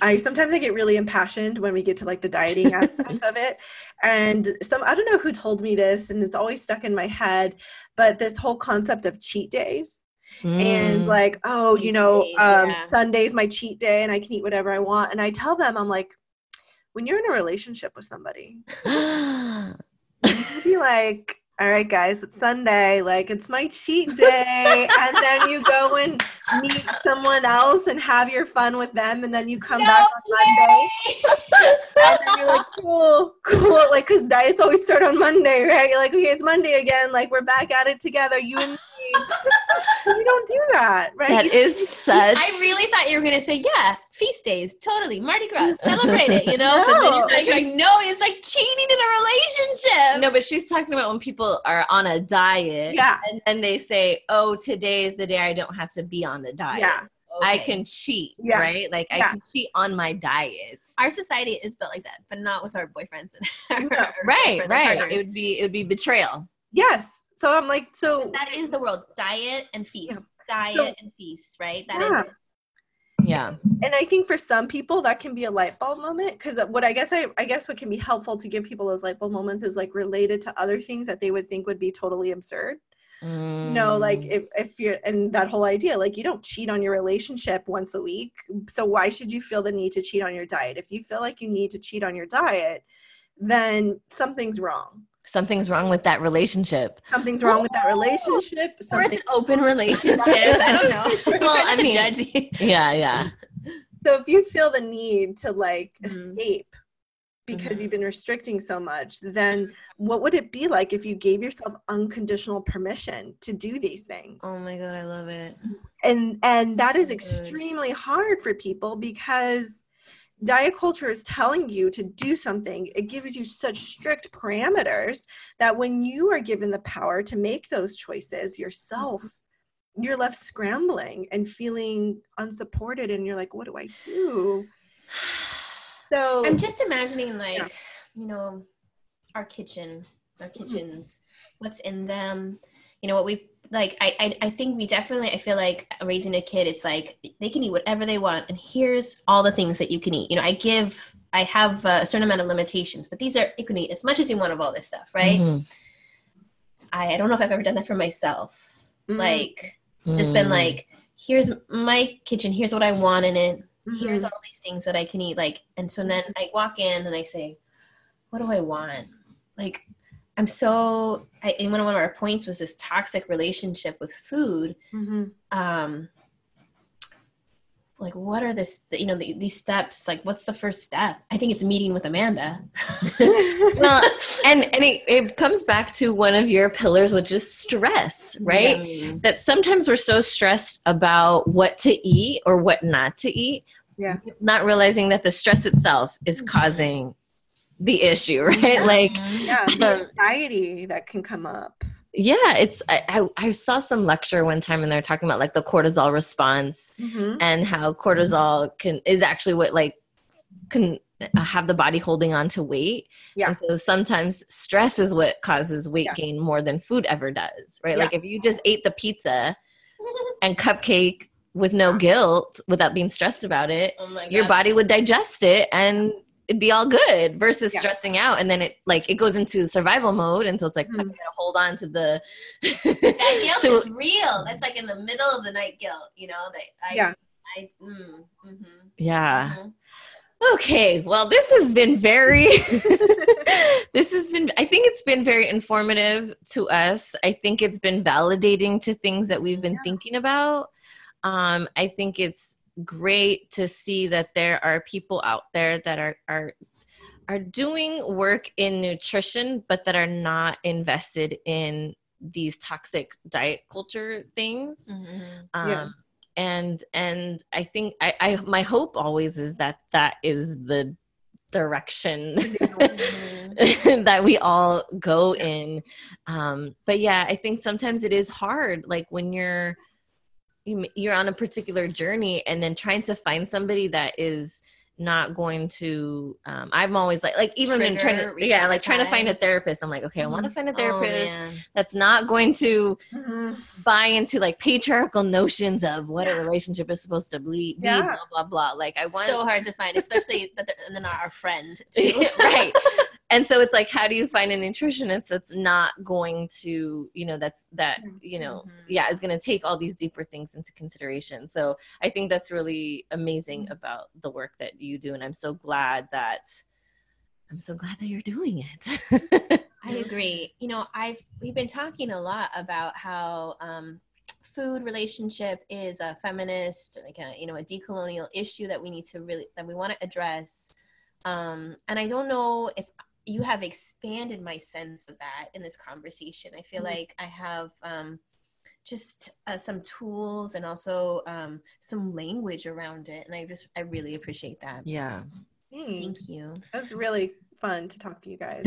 i sometimes i get really impassioned when we get to like the dieting aspect of it and some i don't know who told me this and it's always stuck in my head but this whole concept of cheat days mm. and like oh you know days, um, yeah. sunday's my cheat day and i can eat whatever i want and i tell them i'm like when you're in a relationship with somebody [GASPS] [LAUGHS] be like, all right, guys, it's Sunday. Like, it's my cheat day. and then you go and meet someone else and have your fun with them. And then you come no back on Monday. and then you're like, cool, cool. Like, because diets always start on Monday, right? You're like, okay, it's Monday again. Like, we're back at it together. You and me. [LAUGHS] you don't do that, right? That is such. I really thought you were going to say, yeah, feast days, totally. Mardi Gras, [LAUGHS] celebrate it, you know? no. But then you're like, like, no, it's like cheating in a relationship. No, but she's talking about when people are on a diet. Yeah. And, and they say, oh, today is the day I don't have to be on the diet. Yeah. Okay. I can cheat, yeah. right? Like yeah. I can cheat on my diet. Our society is built like that, but not with our boyfriends and [LAUGHS] our, right, right. It would be it would be betrayal. Yes. So I'm like, so but that is the world: diet and feast, yeah. diet so, and feast, right? That is. Yeah. And I think for some people that can be a light bulb moment because what I guess I I guess what can be helpful to give people those light bulb moments is like related to other things that they would think would be totally absurd. Mm. No, like if, if you're and that whole idea, like you don't cheat on your relationship once a week. So why should you feel the need to cheat on your diet? If you feel like you need to cheat on your diet, then something's wrong. Something's wrong with that relationship. Something's wrong with that relationship. Something- or it's an open relationship. I don't know. well, I mean, judge yeah, yeah. So if you feel the need to like mm-hmm. escape because mm-hmm. you've been restricting so much, then what would it be like if you gave yourself unconditional permission to do these things? Oh my god, I love it. And and that is extremely hard for people because diet culture is telling you to do something. It gives you such strict parameters that when you are given the power to make those choices yourself, you're left scrambling and feeling unsupported and you're like, what do I do? So I'm just imagining like, yeah. you know, our kitchen, our mm-hmm. kitchens, what's in them, you know, what we like I, I, I think we definitely i feel like raising a kid it's like they can eat whatever they want and here's all the things that you can eat you know i give i have a certain amount of limitations but these are you can eat as much as you want of all this stuff right mm-hmm. I, I don't know if i've ever done that for myself mm-hmm. like just been mm. like here's my kitchen here's what i want in it mm-hmm. here's all these things that I can eat. Like, and so then I walk in and I say, what do I want? Like, I'm so, I, and one of our points was this toxic relationship with food. Mm-hmm. Um, like what are this you know the, these steps like what's the first step i think it's meeting with amanda [LAUGHS] well and and it, it, comes back to one of your pillars which is stress right yeah. that sometimes we're so stressed about what to eat or what not to eat yeah not realizing that the stress itself is mm-hmm. causing the issue [LAUGHS] right yeah. like yeah the anxiety that can come up yeah it's I, I saw some lecture one time and they're talking about like the cortisol response mm-hmm. and how cortisol can is actually what like can have the body holding on to weight yeah and so sometimes stress is what causes weight yeah. gain more than food ever does right yeah. like if you just ate the pizza [LAUGHS] and cupcake with no guilt without being stressed about it Oh your body would digest it and it'd be all good versus Yeah. stressing out and then it like it goes into survival mode and so it's like Mhm. i gotta hold on to the That [LAUGHS] guilt to- is real. That's like in the middle of the night guilt, you know. That I, Yeah. I, mm, mhm, yeah mhm. okay well this has been very [LAUGHS] this has been i think it's been very informative to us i think it's been validating to things that we've been Yeah. thinking about um i think it's great to see that there are people out there that are are are doing work in nutrition but that are not invested in these toxic diet culture things Mhm. um Yeah. and and i think I, I my hope always is that that is the direction [LAUGHS] that we all go in um but yeah i think sometimes it is hard like when you're you- you're on a particular journey and then trying to find somebody that is not going to um i'm always like like even in trying to yeah like trying to find a therapist i'm like okay i want to find a Oh, therapist man. that's not going to Mhm. buy into like patriarchal notions of what a relationship is supposed to be, be Yeah. blah blah blah like i want so hard to find, especially that they're, and then our friend [LAUGHS] too. right and so it's like how do you find a nutritionist that's not going to you know that's that you know Mhm. yeah is going to take all these deeper things into consideration so i think that's really amazing Mm-hmm. about the work that you do and i'm so glad that i'm so glad that you're doing it [LAUGHS] I agree. You know, I've we've been talking a lot about how um, food relationship is a feminist, like a you know, a decolonial issue that we need to really that we want to address. Um, and I don't know if you have expanded my sense of that in this conversation. I feel Mhm. like I have um, just uh, some tools and also um, some language around it, and I just I really appreciate that. yeah Mm. Thank you. It was really fun to talk to you guys.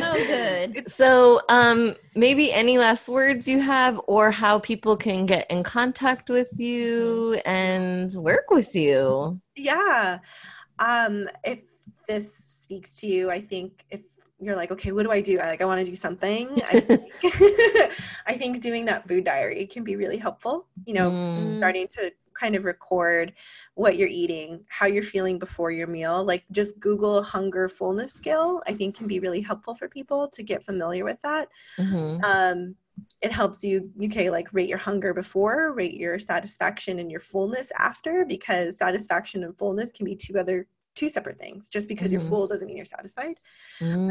so [LAUGHS] good. So, um, maybe any last words you have, or how people can get in contact with you and work with you. yeah. Um, if this speaks to you, I think if you're like, okay, what do I do? I like, I want to do something. [LAUGHS] I think, [LAUGHS] I think doing that food diary can be really helpful. You know, Mm, starting to kind of record what you're eating, how you're feeling before your meal. Like just Google hunger fullness scale, I think can be really helpful for people to get familiar with that. mhm. Um, it helps you, okay, like rate your hunger before, rate your satisfaction and your fullness after, because satisfaction and fullness can be two other two separate things. Just because Mhm. you're full doesn't mean you're satisfied.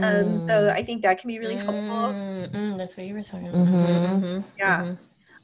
Um, Mm. so I think that can be really helpful. Mm, mm, that's what you were talking about. Mhm. Mhm, Yeah.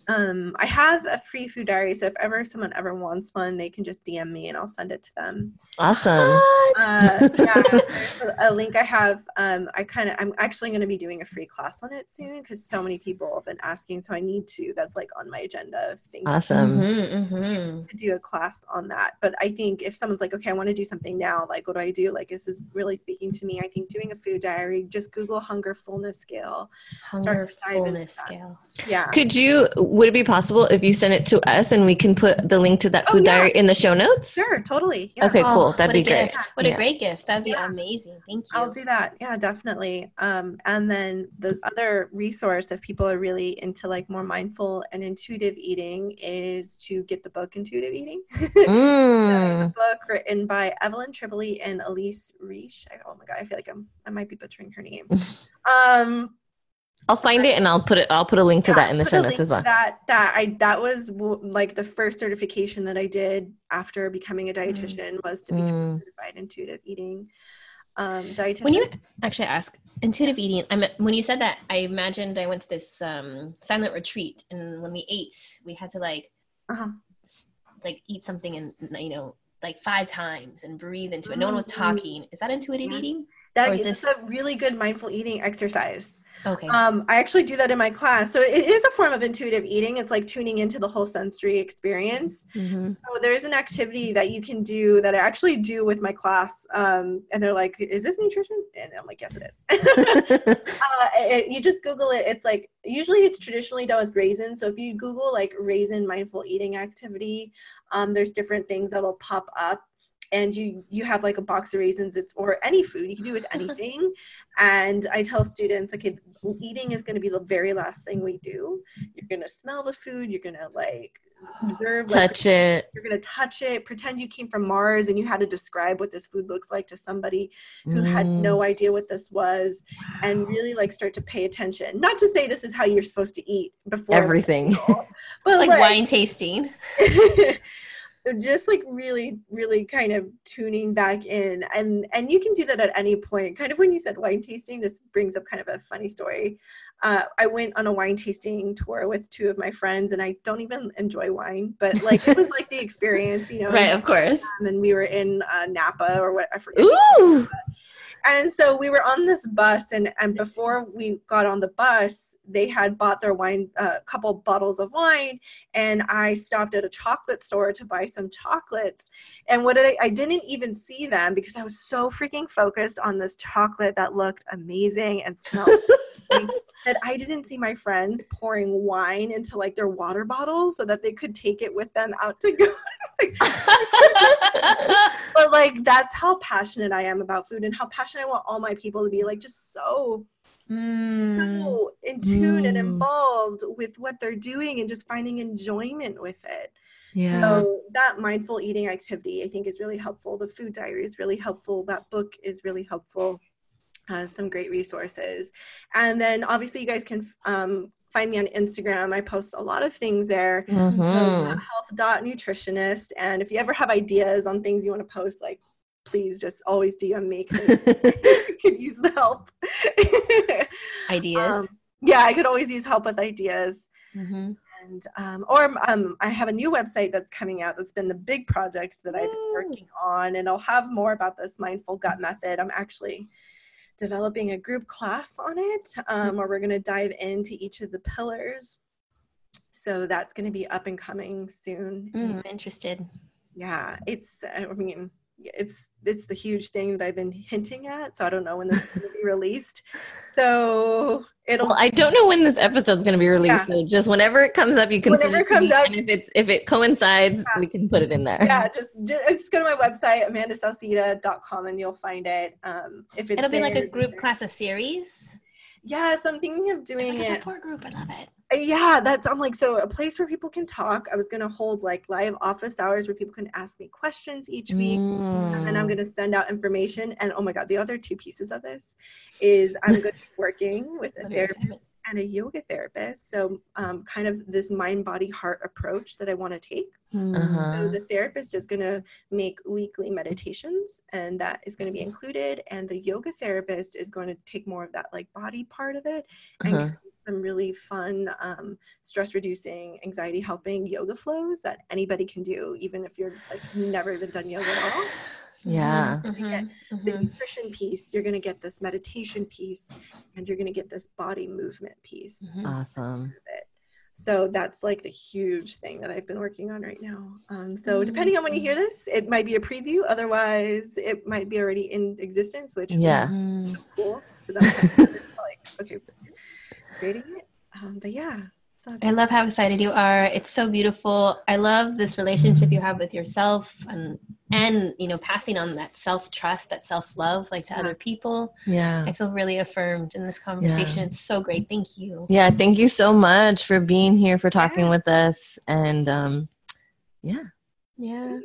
Um, I have a free food diary, so if ever someone ever wants one, they can just DM me and I'll send it to them. awesome. Uh, yeah, [LAUGHS] a, a link I have. Um, I kind of, I'm actually going to be doing a free class on it soon because so many people have been asking, so I need to. That's like on my agenda of things Awesome. Mhm, mhm. to do a class on that. But I think if someone's like, okay, I want to do something now, like, what do I do? Like, this is really speaking to me. I think doing a food diary, just Google hunger fullness scale. Hunger to dive into fullness that. scale. Yeah. Could you? Would it be possible if you send it to us and we can put the link to that Oh, food yeah. diary in the show notes? Sure, totally. Yeah. Okay, cool. Oh, That'd be a great. gift. What Yeah. a great gift. That'd be Yeah. amazing. Thank you. I'll do that. Yeah, definitely. Um, and then the other resource, if people are really into like more mindful and intuitive eating, is to get the book Intuitive Eating. [LAUGHS] Mm. a book written by Evelyn Tribole and Elyse Resch. Oh my god, I feel like I'm I might be butchering her name. [LAUGHS] Um, I'll find it and I'll put it. I'll put a link to yeah, that in the show notes as well. That that I that was w- like the first certification that I did after becoming a dietitian was to become Mm. a certified intuitive eating um, dietitian. when you actually ask intuitive eating, I mean, when you said that, I imagined I went to this um, silent retreat, and when we ate, we had to like uh-huh. s- like eat something and you know like five times and breathe into it. No one was Mhm. talking. Is that intuitive Yeah. eating? That is this- a really good mindful eating exercise. Okay. Um, I actually do that in my class. So it is a form of intuitive eating. It's like tuning into the whole sensory experience. Mhm. So there's an activity that you can do that I actually do with my class. Um, and they're like, is this nutrition? And I'm like, yes, it is. [LAUGHS] [LAUGHS] uh, it, you just Google it. It's like, usually it's traditionally done with raisins. So if you Google like raisin mindful eating activity, um, there's different things that'll pop up and you you have like a box of raisins it's or any food you can do with [LAUGHS] anything. And i tell students okay eating is going to be the very last thing we do. You're going to smell the food you're going to like observe like, touch it. you're gonna touch it pretend you came from mars and you had to describe what this food looks like to somebody who had Mm. no idea what this was and really like start to pay attention. Not to say this is how you're supposed to eat before everything. [LAUGHS] but It's like like, wine tasting. [LAUGHS] just like really really kind of tuning back in. And and you can do that at any point. Kind of when you said wine tasting this brings up kind of a funny story. Uh, i went on a wine tasting tour with two of my friends and i don't even enjoy wine but like it was like the experience you know [LAUGHS] right of course. and we were in uh, napa or what i forget ooh and so we were on this bus and and before we got on the bus they had bought their wine a uh, couple bottles of wine and i stopped at a chocolate store to buy some chocolates. And what did I, I didn't even see them because i was so freaking focused on this chocolate that looked amazing and smelled [LAUGHS] that i didn't see my friends pouring wine into like their water bottles so that they could take it with them out to go [LAUGHS] like that's how passionate I am about food and how passionate I want all my people to be like just so Mm. so in tune and Mm. involved with what they're doing and just finding enjoyment with it. yeah So that mindful eating activity I think is really helpful. The food diary is really helpful. That book is really helpful. Uh, some great resources. And then obviously you guys can um, find me on Instagram. I post a lot of things there. Um, health dot nutritionist. And if you ever have ideas on things you want to post, like please just always DM me 'cause [LAUGHS] I could use the help. [LAUGHS] Ideas. Um, yeah, I could always use help with ideas. mm-hmm. And um, or um, I have a new website that's coming out. That's been the big project that I've been working on, and I'll have more about this mindful gut method. I'm actually developing a group class on it, um, where we're going to dive into each of the pillars. So that's going to be up and coming soon. Mm, I'm interested. yeah it's i mean it's it's the huge thing that i've been hinting at so i don't know when this is going to be [LAUGHS] released so it'll well, I don't know when this episode is going to be released, Yeah. so just whenever it comes up, you can Whenever send it comes to me, up. and if it if it coincides, Yeah. we can put it in there. yeah just, just just go to my website amandasauceda.com and you'll find it um if it's It'll be like a group class, a series. yeah so i'm thinking of It's doing like a it support group. I love it. Yeah that's i'm like so a place where people can talk i was going to hold like live office hours where people can ask me questions each week and then Mm. I'm going to send out information. And oh my God, the other two pieces of this is I'm going to be [LAUGHS] working with a therapist and a yoga therapist. So, um, kind of this mind, body, heart approach that I want to take. Mm. Uh-huh. the therapist is going to make weekly meditations, and that is going to be included. And the yoga therapist is going to take more of that like body part of it and Uh-huh. Create some really fun, um, stress reducing, anxiety helping yoga flows that anybody can do, even if you're like never even done yoga at all [SIGHS] Yeah. Mhm, the mhm. nutrition piece, you're going to get this meditation piece, and you're going to get this body movement piece. Mhm. Awesome. So that's like the huge thing that I've been working on right now. Um, so depending on when you hear this, it might be a preview. Otherwise, it might be already in existence, which Yeah. Mhm. cool kind of like okay, creating it. Um, but yeah, I love how excited you are. It's so beautiful. I love this relationship you have with yourself and and you know passing on that self-trust, that self-love like to Yeah. other people. Yeah. I feel really affirmed in this conversation. It's so great. Thank you. Yeah. Thank you so much for being here, for talking Yeah. with us. And um, yeah. Yeah.